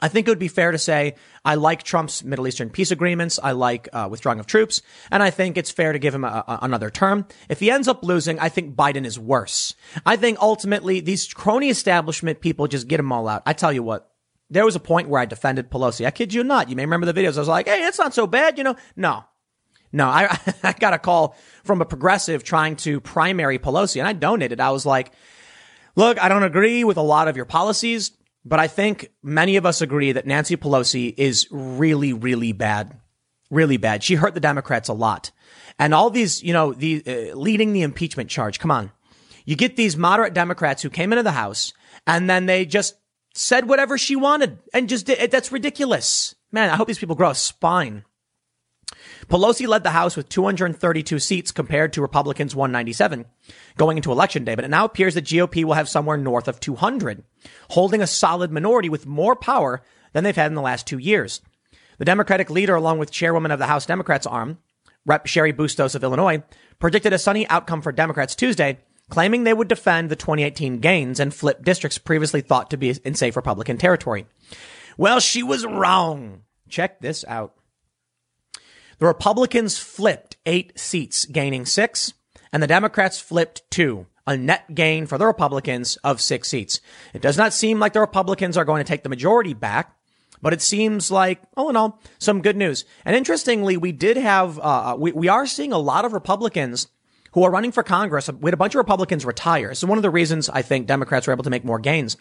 I think it would be fair to say I like Trump's Middle Eastern peace agreements. I like uh, withdrawing of troops, and I think it's fair to give him a, a, another term. If he ends up losing, I think Biden is worse. I think ultimately these crony establishment people just get them all out. I tell you what, there was a point where I defended Pelosi. I kid you not. You may remember the videos. I was like, "Hey, it's not so bad," you know. No, no. I *laughs* I got a call from a progressive trying to primary Pelosi, and I donated. I was like, "Look, I don't agree with a lot of your policies." But I think many of us agree that Nancy Pelosi is really, really bad. Really bad. She hurt the Democrats a lot. And all these, you know, the uh, leading the impeachment charge. Come on. You get these moderate Democrats who came into the House and then they just said whatever she wanted and just did. That's ridiculous. Man, I hope these people grow a spine. Pelosi led the House with 232 seats compared to Republicans 197 going into election day, but it now appears that GOP will have somewhere north of 200, holding a solid minority with more power than they've had in the last two years. The Democratic leader, along with chairwoman of the House Democrats arm, Rep. Cheri Bustos of Illinois, predicted a sunny outcome for Democrats Tuesday, claiming they would defend the 2018 gains and flip districts previously thought to be in safe Republican territory. Well, she was wrong. Check this out. The Republicans flipped eight seats, gaining six, and the Democrats flipped two, a net gain for the Republicans of six seats. It does not seem like the Republicans are going to take the majority back, but it seems like, all in all, some good news. And interestingly, we did have, uh, we, we are seeing a lot of Republicans who are running for Congress. We had a bunch of Republicans retire. So one of the reasons I think Democrats were able to make more gains.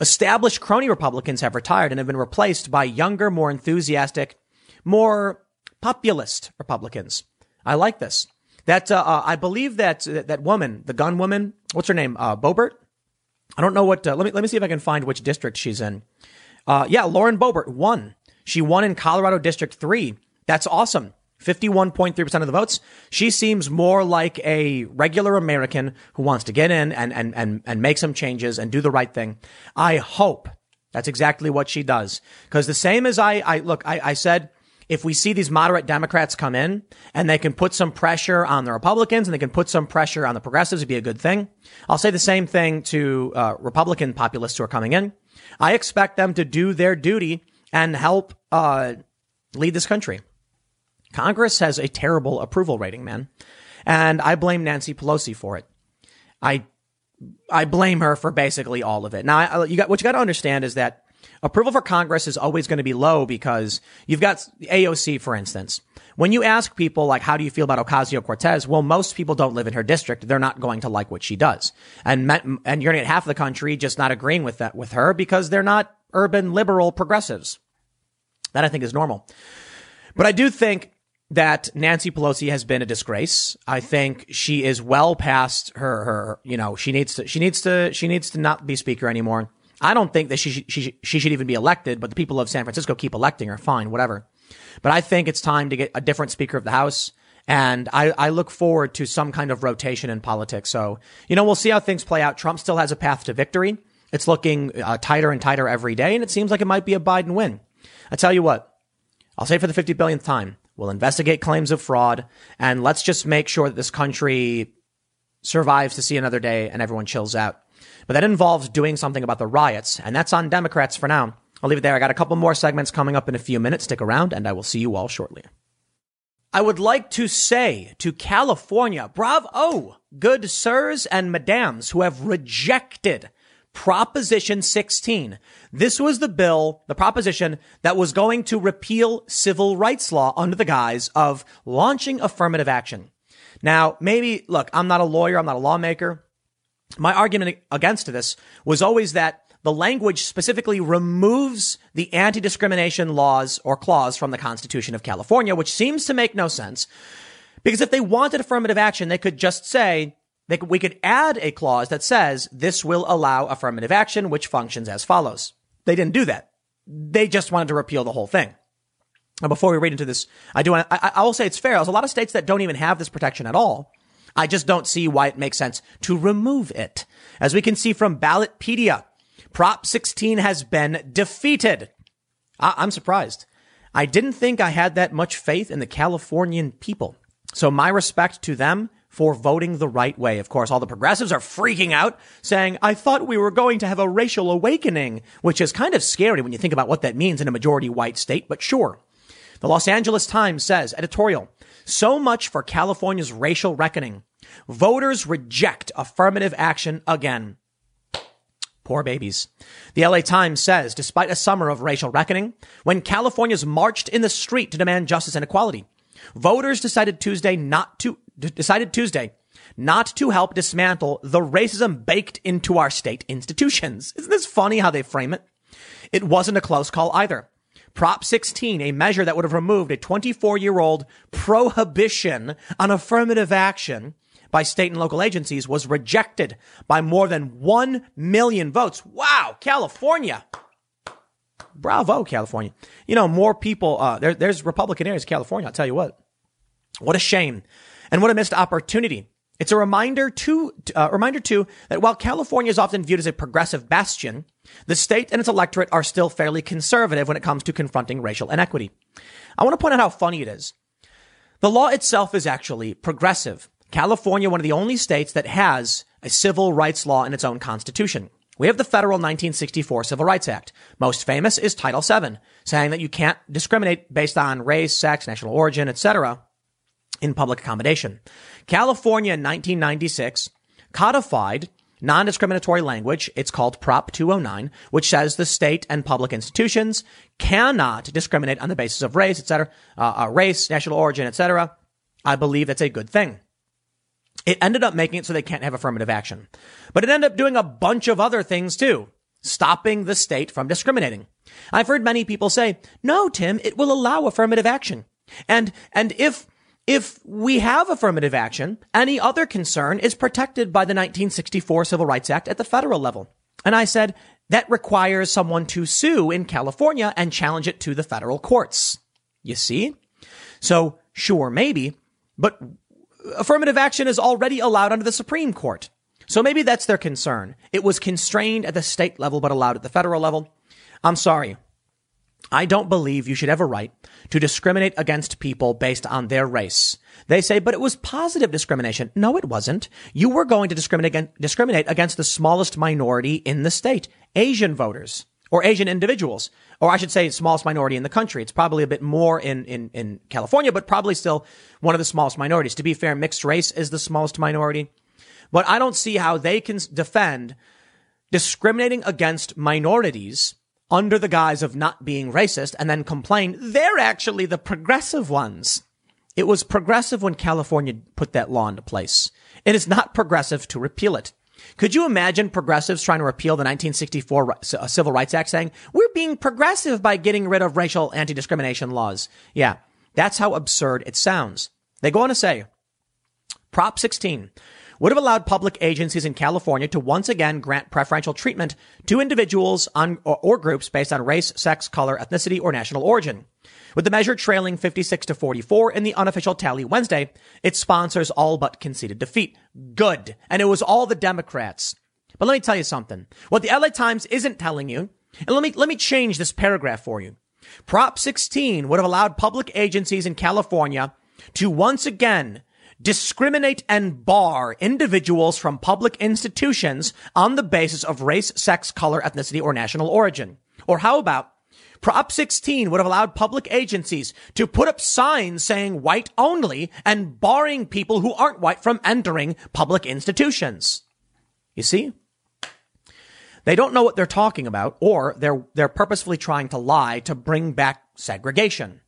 Established crony Republicans have retired and have been replaced by younger, more enthusiastic, more populist Republicans. I like this. That uh, uh, I believe that that woman, the gun woman, what's her name? Uh, Boebert. I don't know what. Uh, let me let me see if I can find which district she's in. Uh, yeah, Lauren Boebert won. She won in Colorado District Three. That's awesome. 51.3% of the votes. She seems more like a regular American who wants to get in and, and, and, and make some changes and do the right thing. I hope that's exactly what she does. Cause the same as I, I look, I, I said if we see these moderate Democrats come in and they can put some pressure on the Republicans and they can put some pressure on the progressives, it'd be a good thing. I'll say the same thing to uh, Republican populists who are coming in. I expect them to do their duty and help uh, lead this country. Congress has a terrible approval rating, man, and I blame Nancy Pelosi for it. I I blame her for basically all of it. Now, I, you got what you got to understand is that Approval for Congress is always going to be low because you've got AOC, for instance. When you ask people, like, how do you feel about Ocasio Cortez? Well, most people don't live in her district. They're not going to like what she does. And, and you're going to get half the country just not agreeing with that, with her because they're not urban liberal progressives. That I think is normal. But I do think that Nancy Pelosi has been a disgrace. I think she is well past her, her, you know, she needs to, she needs to, she needs to not be speaker anymore. I don't think that she should, she, she should even be elected, but the people of San Francisco keep electing her. Fine, whatever. But I think it's time to get a different Speaker of the House. And I, I look forward to some kind of rotation in politics. So, you know, we'll see how things play out. Trump still has a path to victory. It's looking uh, tighter and tighter every day. And it seems like it might be a Biden win. I tell you what, I'll say for the 50 billionth time, we'll investigate claims of fraud and let's just make sure that this country survives to see another day and everyone chills out. But that involves doing something about the riots, and that's on Democrats for now. I'll leave it there. I got a couple more segments coming up in a few minutes. Stick around, and I will see you all shortly. I would like to say to California, bravo, good sirs and madams who have rejected Proposition 16. This was the bill, the proposition that was going to repeal civil rights law under the guise of launching affirmative action. Now, maybe, look, I'm not a lawyer. I'm not a lawmaker my argument against this was always that the language specifically removes the anti-discrimination laws or clause from the Constitution of California, which seems to make no sense. Because if they wanted affirmative action, they could just say, could, we could add a clause that says this will allow affirmative action, which functions as follows. They didn't do that. They just wanted to repeal the whole thing. Now, before we read into this, I do want I, I will say it's fair. There's a lot of states that don't even have this protection at all. I just don't see why it makes sense to remove it. As we can see from Ballotpedia, Prop 16 has been defeated. I- I'm surprised. I didn't think I had that much faith in the Californian people. So my respect to them for voting the right way. Of course, all the progressives are freaking out, saying, I thought we were going to have a racial awakening, which is kind of scary when you think about what that means in a majority white state, but sure. The Los Angeles Times says, editorial, so much for California's racial reckoning. Voters reject affirmative action again. Poor babies. The LA Times says, despite a summer of racial reckoning, when Californians marched in the street to demand justice and equality, voters decided Tuesday not to decided Tuesday not to help dismantle the racism baked into our state institutions. Isn't this funny how they frame it? It wasn't a close call either. Prop 16, a measure that would have removed a 24 year old prohibition on affirmative action by state and local agencies, was rejected by more than 1 million votes. Wow, California. Bravo, California. You know, more people, uh, there, there's Republican areas in California. I'll tell you what. What a shame. And what a missed opportunity. It's a reminder to, uh, reminder too, that while California is often viewed as a progressive bastion, the state and its electorate are still fairly conservative when it comes to confronting racial inequity. I want to point out how funny it is. The law itself is actually progressive. California, one of the only states that has a civil rights law in its own constitution. We have the federal 1964 Civil Rights Act. Most famous is Title VII, saying that you can't discriminate based on race, sex, national origin, etc in public accommodation. California in 1996 codified non-discriminatory language. It's called Prop 209, which says the state and public institutions cannot discriminate on the basis of race, etc., uh, uh, race, national origin, etc. I believe that's a good thing. It ended up making it so they can't have affirmative action, but it ended up doing a bunch of other things too, stopping the state from discriminating. I've heard many people say, "No, Tim, it will allow affirmative action." And and if if we have affirmative action, any other concern is protected by the 1964 Civil Rights Act at the federal level. And I said, that requires someone to sue in California and challenge it to the federal courts. You see? So, sure, maybe, but affirmative action is already allowed under the Supreme Court. So maybe that's their concern. It was constrained at the state level, but allowed at the federal level. I'm sorry. I don't believe you should have a right to discriminate against people based on their race. They say, but it was positive discrimination. No, it wasn't. You were going to discriminate, against the smallest minority in the state, Asian voters or Asian individuals, or I should say smallest minority in the country. It's probably a bit more in, in, in California, but probably still one of the smallest minorities. To be fair, mixed race is the smallest minority, but I don't see how they can defend discriminating against minorities under the guise of not being racist and then complain they're actually the progressive ones. It was progressive when California put that law into place. It is not progressive to repeal it. Could you imagine progressives trying to repeal the 1964 uh, Civil Rights Act saying, we're being progressive by getting rid of racial anti-discrimination laws? Yeah, that's how absurd it sounds. They go on to say, Prop 16 would have allowed public agencies in California to once again grant preferential treatment to individuals on, or, or groups based on race, sex, color, ethnicity, or national origin. With the measure trailing 56 to 44 in the unofficial tally Wednesday, its sponsors all but conceded defeat. Good. And it was all the Democrats. But let me tell you something. What the LA Times isn't telling you, and let me, let me change this paragraph for you. Prop 16 would have allowed public agencies in California to once again discriminate and bar individuals from public institutions on the basis of race, sex, color, ethnicity, or national origin? Or how about Prop 16 would have allowed public agencies to put up signs saying white only and barring people who aren't white from entering public institutions. You see? They don't know what they're talking about, or they're, they're purposefully trying to lie to bring back segregation.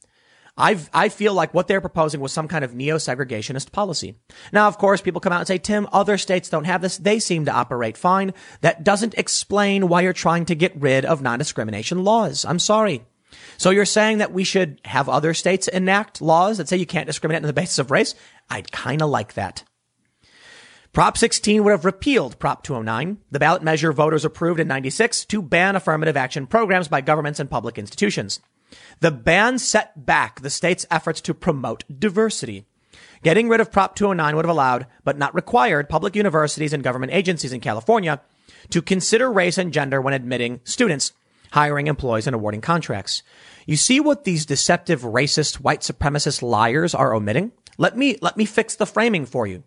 I I feel like what they're proposing was some kind of neo-segregationist policy. Now, of course, people come out and say, Tim, other states don't have this. They seem to operate fine. That doesn't explain why you're trying to get rid of non-discrimination laws. I'm sorry. So you're saying that we should have other states enact laws that say you can't discriminate on the basis of race? I'd kind of like that. Prop 16 would have repealed Prop 209, the ballot measure voters approved in 96 to ban affirmative action programs by governments and public institutions. The ban set back the state's efforts to promote diversity. Getting rid of Prop 209 would have allowed, but not required, public universities and government agencies in California to consider race and gender when admitting students, hiring employees, and awarding contracts. You see what these deceptive, racist, white supremacist liars are omitting? Let me, let me fix the framing for you.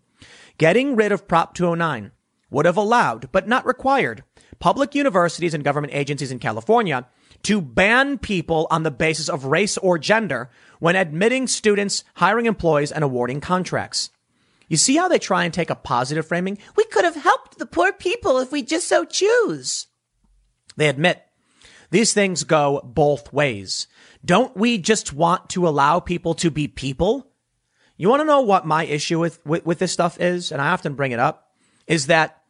Getting rid of Prop 209 would have allowed, but not required, public universities and government agencies in California to ban people on the basis of race or gender when admitting students, hiring employees, and awarding contracts. You see how they try and take a positive framing? We could have helped the poor people if we just so choose. They admit these things go both ways. Don't we just want to allow people to be people? You want to know what my issue with, with, with this stuff is? And I often bring it up is that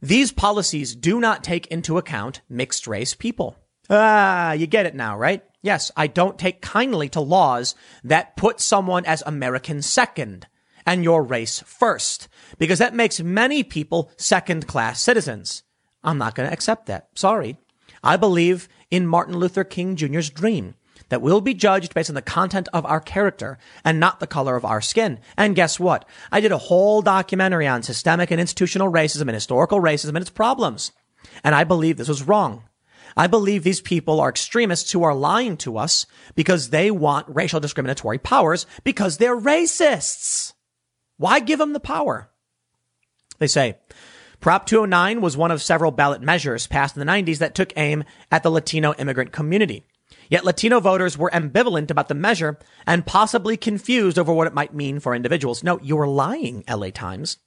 these policies do not take into account mixed race people. Ah, you get it now, right? Yes, I don't take kindly to laws that put someone as American second and your race first, because that makes many people second class citizens. I'm not going to accept that. Sorry. I believe in Martin Luther King Jr.'s dream that we'll be judged based on the content of our character and not the color of our skin. And guess what? I did a whole documentary on systemic and institutional racism and historical racism and its problems. And I believe this was wrong. I believe these people are extremists who are lying to us because they want racial discriminatory powers because they're racists. Why give them the power? They say, Prop 209 was one of several ballot measures passed in the 90s that took aim at the Latino immigrant community. Yet Latino voters were ambivalent about the measure and possibly confused over what it might mean for individuals. No, you were lying, LA Times.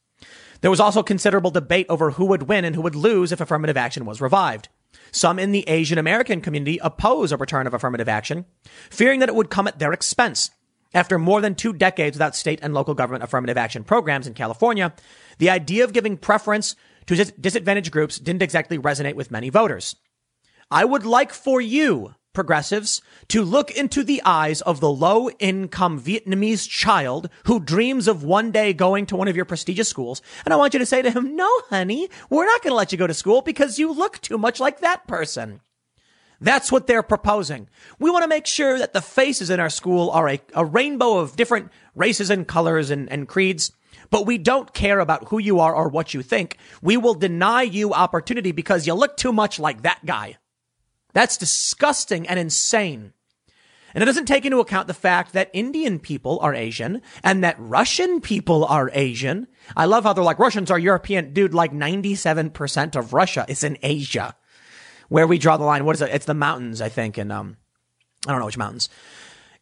There was also considerable debate over who would win and who would lose if affirmative action was revived. Some in the Asian American community oppose a return of affirmative action, fearing that it would come at their expense. After more than two decades without state and local government affirmative action programs in California, the idea of giving preference to disadvantaged groups didn't exactly resonate with many voters. I would like for you, progressives, to look into the eyes of the low income Vietnamese child who dreams of one day going to one of your prestigious schools. And I want you to say to him, no, honey, we're not going to let you go to school because you look too much like that person. That's what they're proposing. We want to make sure that the faces in our school are a, a rainbow of different races and colors and, and creeds. But we don't care about who you are or what you think. We will deny you opportunity because you look too much like that guy. That's disgusting and insane. And it doesn't take into account the fact that Indian people are Asian and that Russian people are Asian. I love how they're like Russians are European. Dude, like 97% of Russia is in Asia where we draw the line. What is it? It's the mountains, I think. And, um, I don't know which mountains.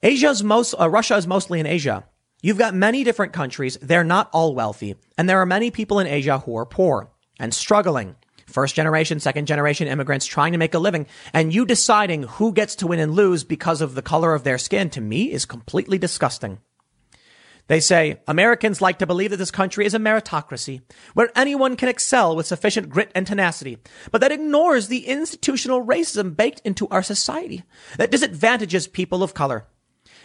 Asia's most, uh, Russia is mostly in Asia. You've got many different countries. They're not all wealthy. And there are many people in Asia who are poor and struggling. First generation, second generation immigrants trying to make a living. And you deciding who gets to win and lose because of the color of their skin to me is completely disgusting. They say Americans like to believe that this country is a meritocracy where anyone can excel with sufficient grit and tenacity, but that ignores the institutional racism baked into our society that disadvantages people of color.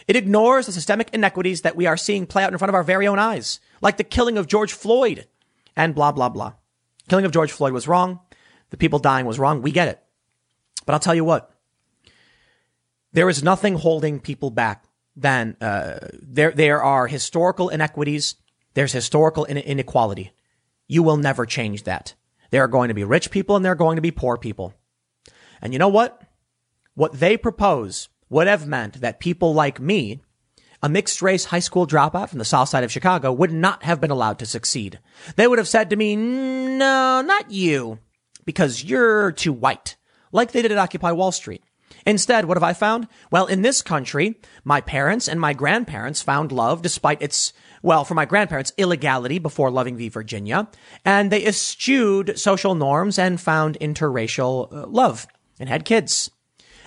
It ignores the systemic inequities that we are seeing play out in front of our very own eyes, like the killing of George Floyd and blah, blah, blah. Killing of George Floyd was wrong. The people dying was wrong. We get it. But I'll tell you what. There is nothing holding people back then uh, there there are historical inequities. There's historical inequality. You will never change that. There are going to be rich people and there are going to be poor people. And you know what? What they propose would have meant that people like me, a mixed race high school dropout from the south side of Chicago, would not have been allowed to succeed. They would have said to me, no, not you, because you're too white, like they did at Occupy Wall Street. Instead, what have I found? Well, in this country, my parents and my grandparents found love despite its, well, for my grandparents, illegality before loving v Virginia. And they eschewed social norms and found interracial uh, love and had kids.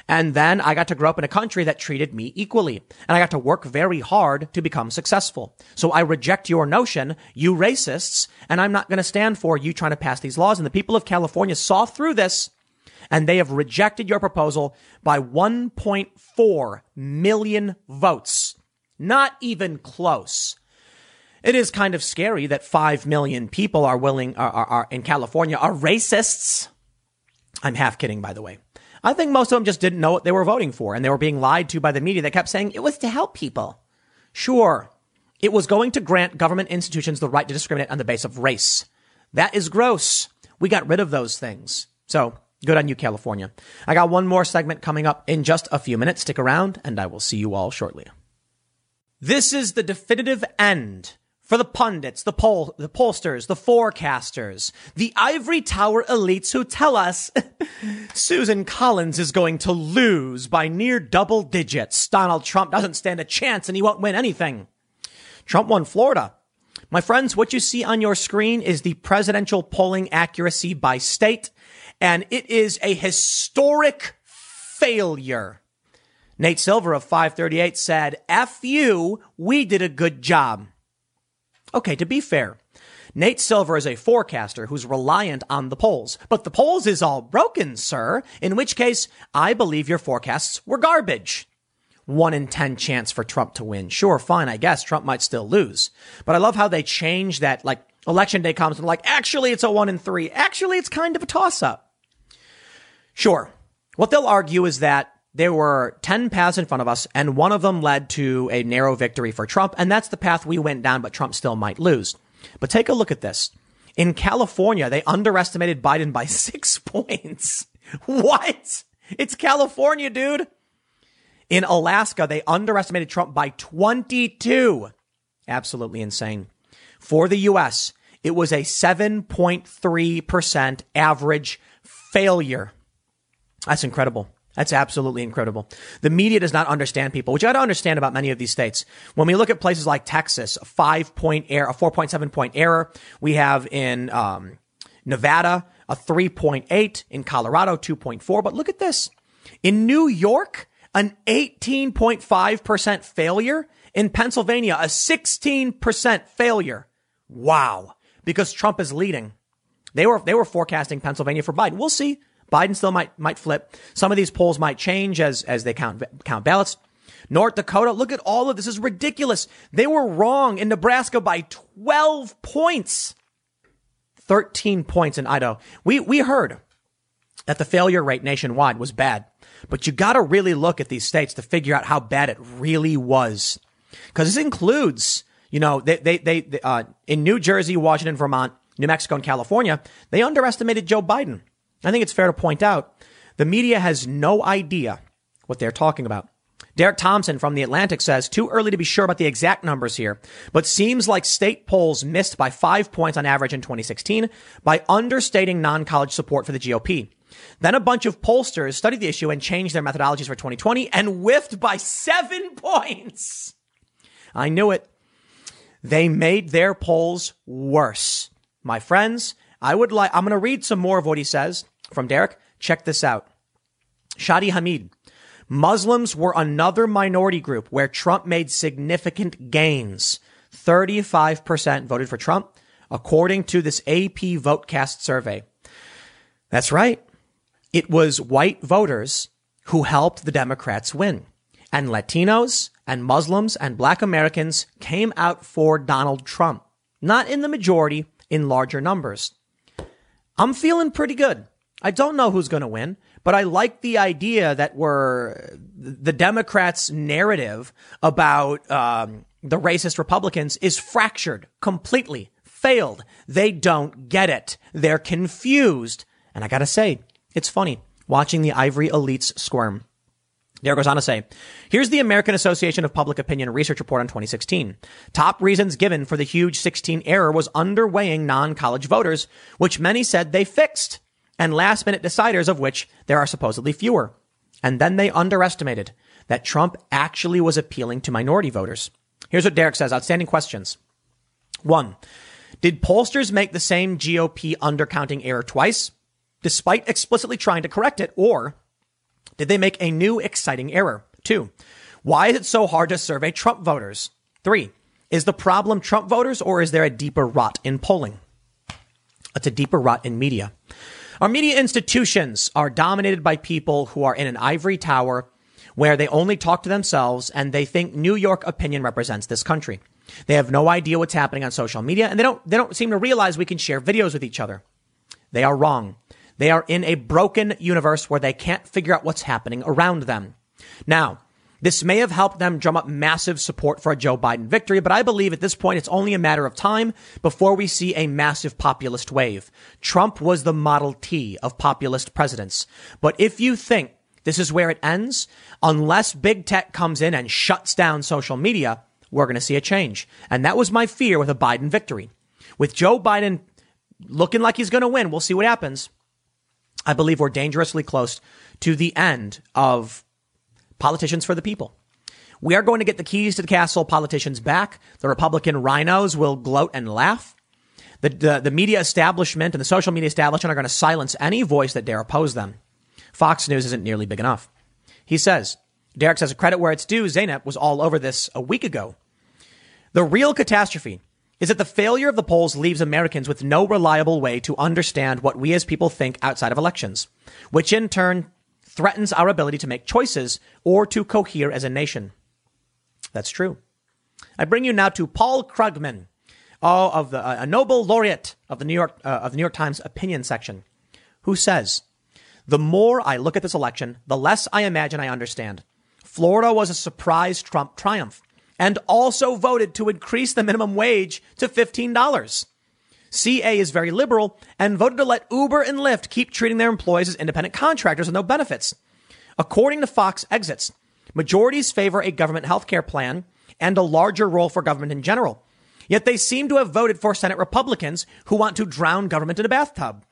And then I got to grow up in a country that treated me equally. And I got to work very hard to become successful. So I reject your notion, you racists, and I'm not going to stand for you trying to pass these laws. And the people of California saw through this and they have rejected your proposal by 1.4 million votes. Not even close. It is kind of scary that 5 million people are willing, are, are, are in California are racists. I'm half kidding, by the way. I think most of them just didn't know what they were voting for and they were being lied to by the media that kept saying it was to help people. Sure. It was going to grant government institutions the right to discriminate on the basis of race. That is gross. We got rid of those things. So Good on you, California. I got one more segment coming up in just a few minutes. Stick around and I will see you all shortly. This is the definitive end for the pundits, the poll, the pollsters, the forecasters, the ivory tower elites who tell us *laughs* Susan Collins is going to lose by near double digits. Donald Trump doesn't stand a chance and he won't win anything. Trump won Florida. My friends, what you see on your screen is the presidential polling accuracy by state, and it is a historic failure. Nate Silver of 538 said, F you, we did a good job. Okay, to be fair, Nate Silver is a forecaster who's reliant on the polls. But the polls is all broken, sir. In which case, I believe your forecasts were garbage. One in 10 chance for Trump to win. Sure, fine, I guess Trump might still lose. But I love how they change that, like, election day comes and like, actually it's a one in three. Actually, it's kind of a toss up. Sure. What they'll argue is that there were 10 paths in front of us, and one of them led to a narrow victory for Trump. And that's the path we went down, but Trump still might lose. But take a look at this. In California, they underestimated Biden by *laughs* six points. what? It's California, dude. In Alaska, they underestimated Trump by 22. Absolutely insane. For the U.S., it was a 7.3% average failure. That's incredible. That's absolutely incredible. The media does not understand people, which I don't understand about many of these states. When we look at places like Texas, a five point error, a 4.7 point error. We have in, um, Nevada, a 3.8 in Colorado, 2.4. But look at this. In New York, an 18.5% failure. In Pennsylvania, a 16% failure. Wow. Because Trump is leading. They were, they were forecasting Pennsylvania for Biden. We'll see. Biden still might, might flip. Some of these polls might change as, as they count, count ballots. North Dakota, look at all of this. this is ridiculous. They were wrong in Nebraska by 12 points. 13 points in Idaho. We, we heard that the failure rate nationwide was bad, but you got to really look at these states to figure out how bad it really was. Cause this includes, you know, they, they, they, uh, in New Jersey, Washington, Vermont, New Mexico, and California, they underestimated Joe Biden. I think it's fair to point out the media has no idea what they're talking about. Derek Thompson from The Atlantic says, too early to be sure about the exact numbers here, but seems like state polls missed by five points on average in 2016 by understating non-college support for the GOP. Then a bunch of pollsters studied the issue and changed their methodologies for 2020 and whiffed by seven *laughs* points. I knew it. They made their polls worse. My friends, I would like, I'm going to read some more of what he says from Derek. Check this out. Shadi Hamid. Muslims were another minority group where Trump made significant gains. 35% voted for Trump, according to this AP Votecast survey. That's right. It was white voters who helped the Democrats win. And Latinos and Muslims and black Americans came out for Donald Trump. Not in the majority, in larger numbers. I'm feeling pretty good. I don't know who's going to win, but I like the idea that we're the Democrats' narrative about um, the racist Republicans is fractured completely, failed. They don't get it. They're confused. And I got to say, it's funny watching the ivory elites squirm. There goes on to say, here's the American Association of Public Opinion research report on 2016. Top reasons given for the huge 16 error was underweighing non-college voters, which many said they fixed and last minute deciders of which there are supposedly fewer. And then they underestimated that Trump actually was appealing to minority voters. Here's what Derek says. Outstanding questions. One, did pollsters make the same GOP undercounting error twice, despite explicitly trying to correct it? Or did they make a new exciting error? Two, why is it so hard to survey Trump voters? Three, is the problem Trump voters or is there a deeper rot in polling? It's a deeper rot in media. Our media institutions are dominated by people who are in an ivory tower where they only talk to themselves and they think New York opinion represents this country. They have no idea what's happening on social media and they don't, they don't seem to realize we can share videos with each other. They are wrong. They are in a broken universe where they can't figure out what's happening around them. Now, this may have helped them drum up massive support for a Joe Biden victory, but I believe at this point it's only a matter of time before we see a massive populist wave. Trump was the Model T of populist presidents. But if you think this is where it ends, unless big tech comes in and shuts down social media, we're going to see a change. And that was my fear with a Biden victory. With Joe Biden looking like he's going to win, we'll see what happens. I believe we're dangerously close to the end of politicians for the people. We are going to get the keys to the castle politicians back. The Republican RINOs will gloat and laugh. The, the, the media establishment and the social media establishment are going to silence any voice that dare oppose them. Fox News isn't nearly big enough. He says, Derek says, a credit where it's due. Zeynep was all over this a week ago. The real catastrophe is that the failure of the polls leaves Americans with no reliable way to understand what we as people think outside of elections, which in turn threatens our ability to make choices or to cohere as a nation. That's true. I bring you now to Paul Krugman, oh, of the, uh, a Nobel laureate of the New York uh, of the New York Times opinion section, who says, "The more I look at this election, the less I imagine I understand. Florida was a surprise Trump triumph, and also voted to increase the minimum wage to fifteen dollars." CA is very liberal and voted to let Uber and Lyft keep treating their employees as independent contractors with no benefits. According to Fox Exits, majorities favor a government health care plan and a larger role for government in general. Yet they seem to have voted for Senate Republicans who want to drown government in a bathtub.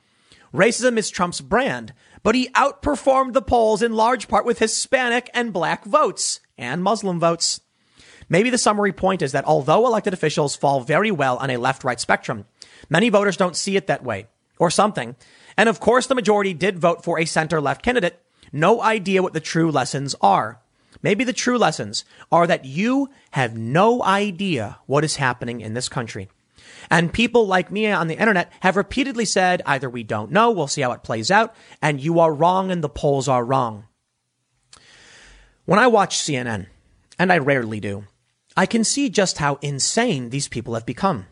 Racism is Trump's brand, but he outperformed the polls in large part with Hispanic and black votes and Muslim votes. Maybe the summary point is that although elected officials fall very well on a left right spectrum, Many voters don't see it that way or something. And of course, the majority did vote for a center left candidate. No idea what the true lessons are. Maybe the true lessons are that you have no idea what is happening in this country. And people like me on the internet have repeatedly said either we don't know, we'll see how it plays out, and you are wrong and the polls are wrong. When I watch CNN, and I rarely do, I can see just how insane these people have become.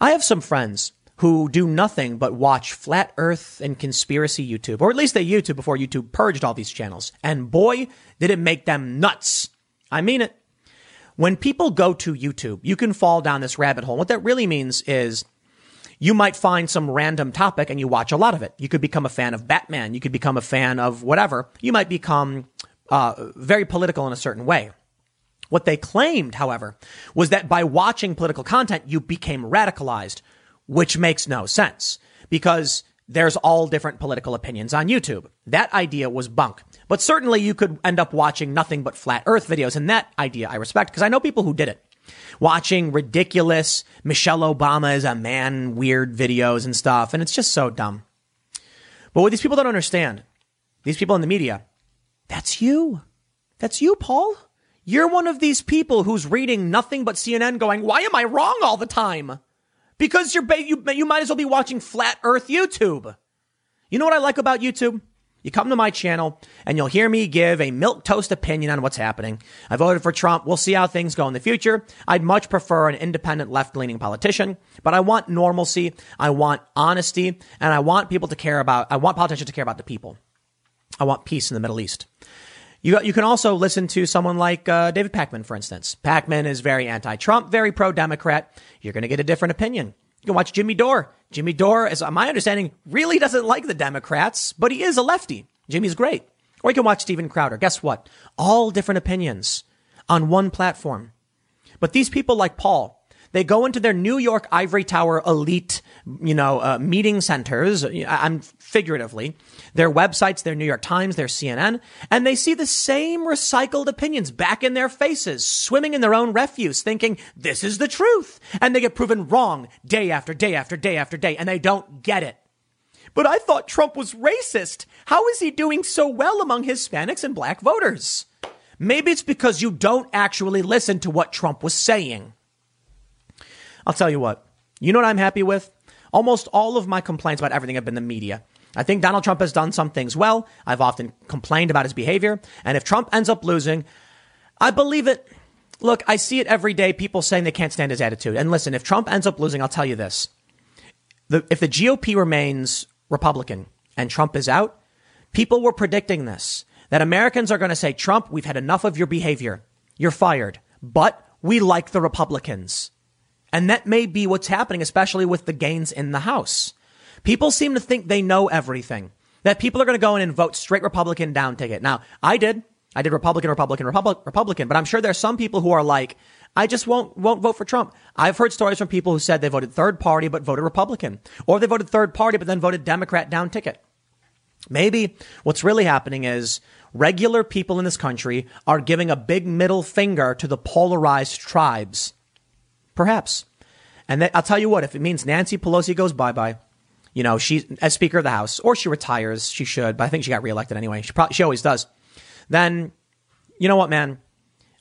I have some friends who do nothing but watch flat earth and conspiracy YouTube, or at least they YouTube before YouTube purged all these channels. And boy, did it make them nuts. I mean it. When people go to YouTube, you can fall down this rabbit hole. What that really means is you might find some random topic and you watch a lot of it. You could become a fan of Batman. You could become a fan of whatever. You might become uh, very political in a certain way. What they claimed, however, was that by watching political content, you became radicalized, which makes no sense because there's all different political opinions on YouTube. That idea was bunk. But certainly you could end up watching nothing but flat earth videos. And that idea I respect because I know people who did it. Watching ridiculous Michelle Obama is a man weird videos and stuff. And it's just so dumb. But what these people don't understand, these people in the media, that's you. That's you, Paul. You're one of these people who's reading nothing but CNN going, why am I wrong all the time? Because you're, ba- you, you might as well be watching flat earth YouTube. You know what I like about YouTube? You come to my channel and you'll hear me give a milk toast opinion on what's happening. I voted for Trump. We'll see how things go in the future. I'd much prefer an independent left leaning politician, but I want normalcy. I want honesty and I want people to care about, I want politicians to care about the people. I want peace in the Middle East. You, you can also listen to someone like uh, David Pakman, for instance. Pakman is very anti-Trump, very pro-Democrat. You're going to get a different opinion. You can watch Jimmy Dore. Jimmy Dore, as my understanding, really doesn't like the Democrats, but he is a lefty. Jimmy's great. Or you can watch Steven Crowder. Guess what? All different opinions on one platform. But these people like Paul, they go into their New York ivory tower elite, you know, uh, meeting centers. I'm figuratively their websites, their New York Times, their CNN, and they see the same recycled opinions back in their faces, swimming in their own refuse, thinking this is the truth. And they get proven wrong day after day after day after day, and they don't get it. But I thought Trump was racist. How is he doing so well among Hispanics and black voters? Maybe it's because you don't actually listen to what Trump was saying. I'll tell you what. You know what I'm happy with? Almost all of my complaints about everything have been the media. I think Donald Trump has done some things well. I've often complained about his behavior. And if Trump ends up losing, I believe it. Look, I see it every day. People saying they can't stand his attitude. And listen, if Trump ends up losing, I'll tell you this. The, if the GOP remains Republican and Trump is out, people were predicting this that Americans are going to say, Trump, we've had enough of your behavior. You're fired. But we like the Republicans. And that may be what's happening, especially with the gains in the House. People seem to think they know everything. That people are going to go in and vote straight Republican down ticket. Now, I did. I did Republican, Republican, Republic, Republican, but I'm sure there's some people who are like, I just won't won't vote for Trump. I've heard stories from people who said they voted third party but voted Republican, or they voted third party but then voted Democrat down ticket. Maybe what's really happening is regular people in this country are giving a big middle finger to the polarized tribes. Perhaps. And I'll tell you what, if it means Nancy Pelosi goes bye bye, you know, she as Speaker of the House, or she retires, she should, but I think she got reelected anyway. She probably, she always does. Then, you know what, man?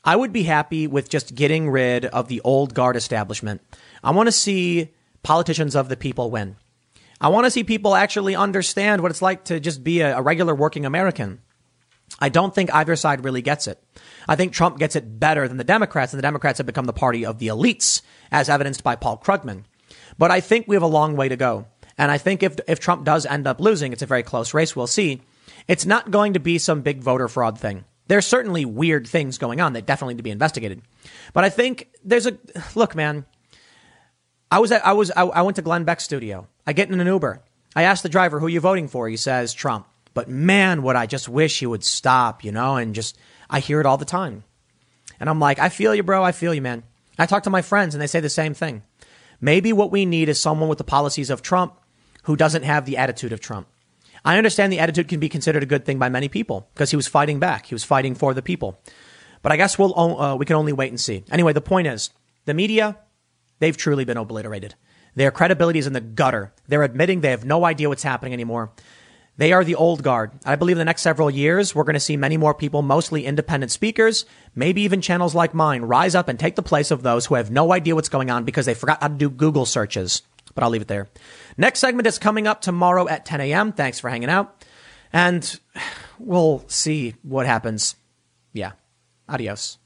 I would be happy with just getting rid of the old guard establishment. I want to see politicians of the people win. I want to see people actually understand what it's like to just be a, a regular working American. I don't think either side really gets it. I think Trump gets it better than the Democrats, and the Democrats have become the party of the elites, as evidenced by Paul Krugman. But I think we have a long way to go. And I think if, if Trump does end up losing, it's a very close race, we'll see. It's not going to be some big voter fraud thing. There's certainly weird things going on that definitely need to be investigated. But I think there's a look, man. I was at, I was I, I went to Glenn Beck's studio. I get in an Uber. I ask the driver who are you voting for. He says Trump. But man, would I just wish he would stop, you know, and just I hear it all the time. And I'm like, I feel you, bro. I feel you, man. I talk to my friends and they say the same thing. Maybe what we need is someone with the policies of Trump who doesn't have the attitude of Trump. I understand the attitude can be considered a good thing by many people because he was fighting back. He was fighting for the people. But I guess we'll, uh, we can only wait and see. Anyway, the point is the media, they've truly been obliterated. Their credibility is in the gutter. They're admitting they have no idea what's happening anymore. They are the old guard. I believe in the next several years, we're going to see many more people, mostly independent speakers, maybe even channels like mine, rise up and take the place of those who have no idea what's going on because they forgot how to do Google searches. But I'll leave it there. Next segment is coming up tomorrow at 10 a.m. Thanks for hanging out. And *sighs* we'll see what happens. Yeah. Adios.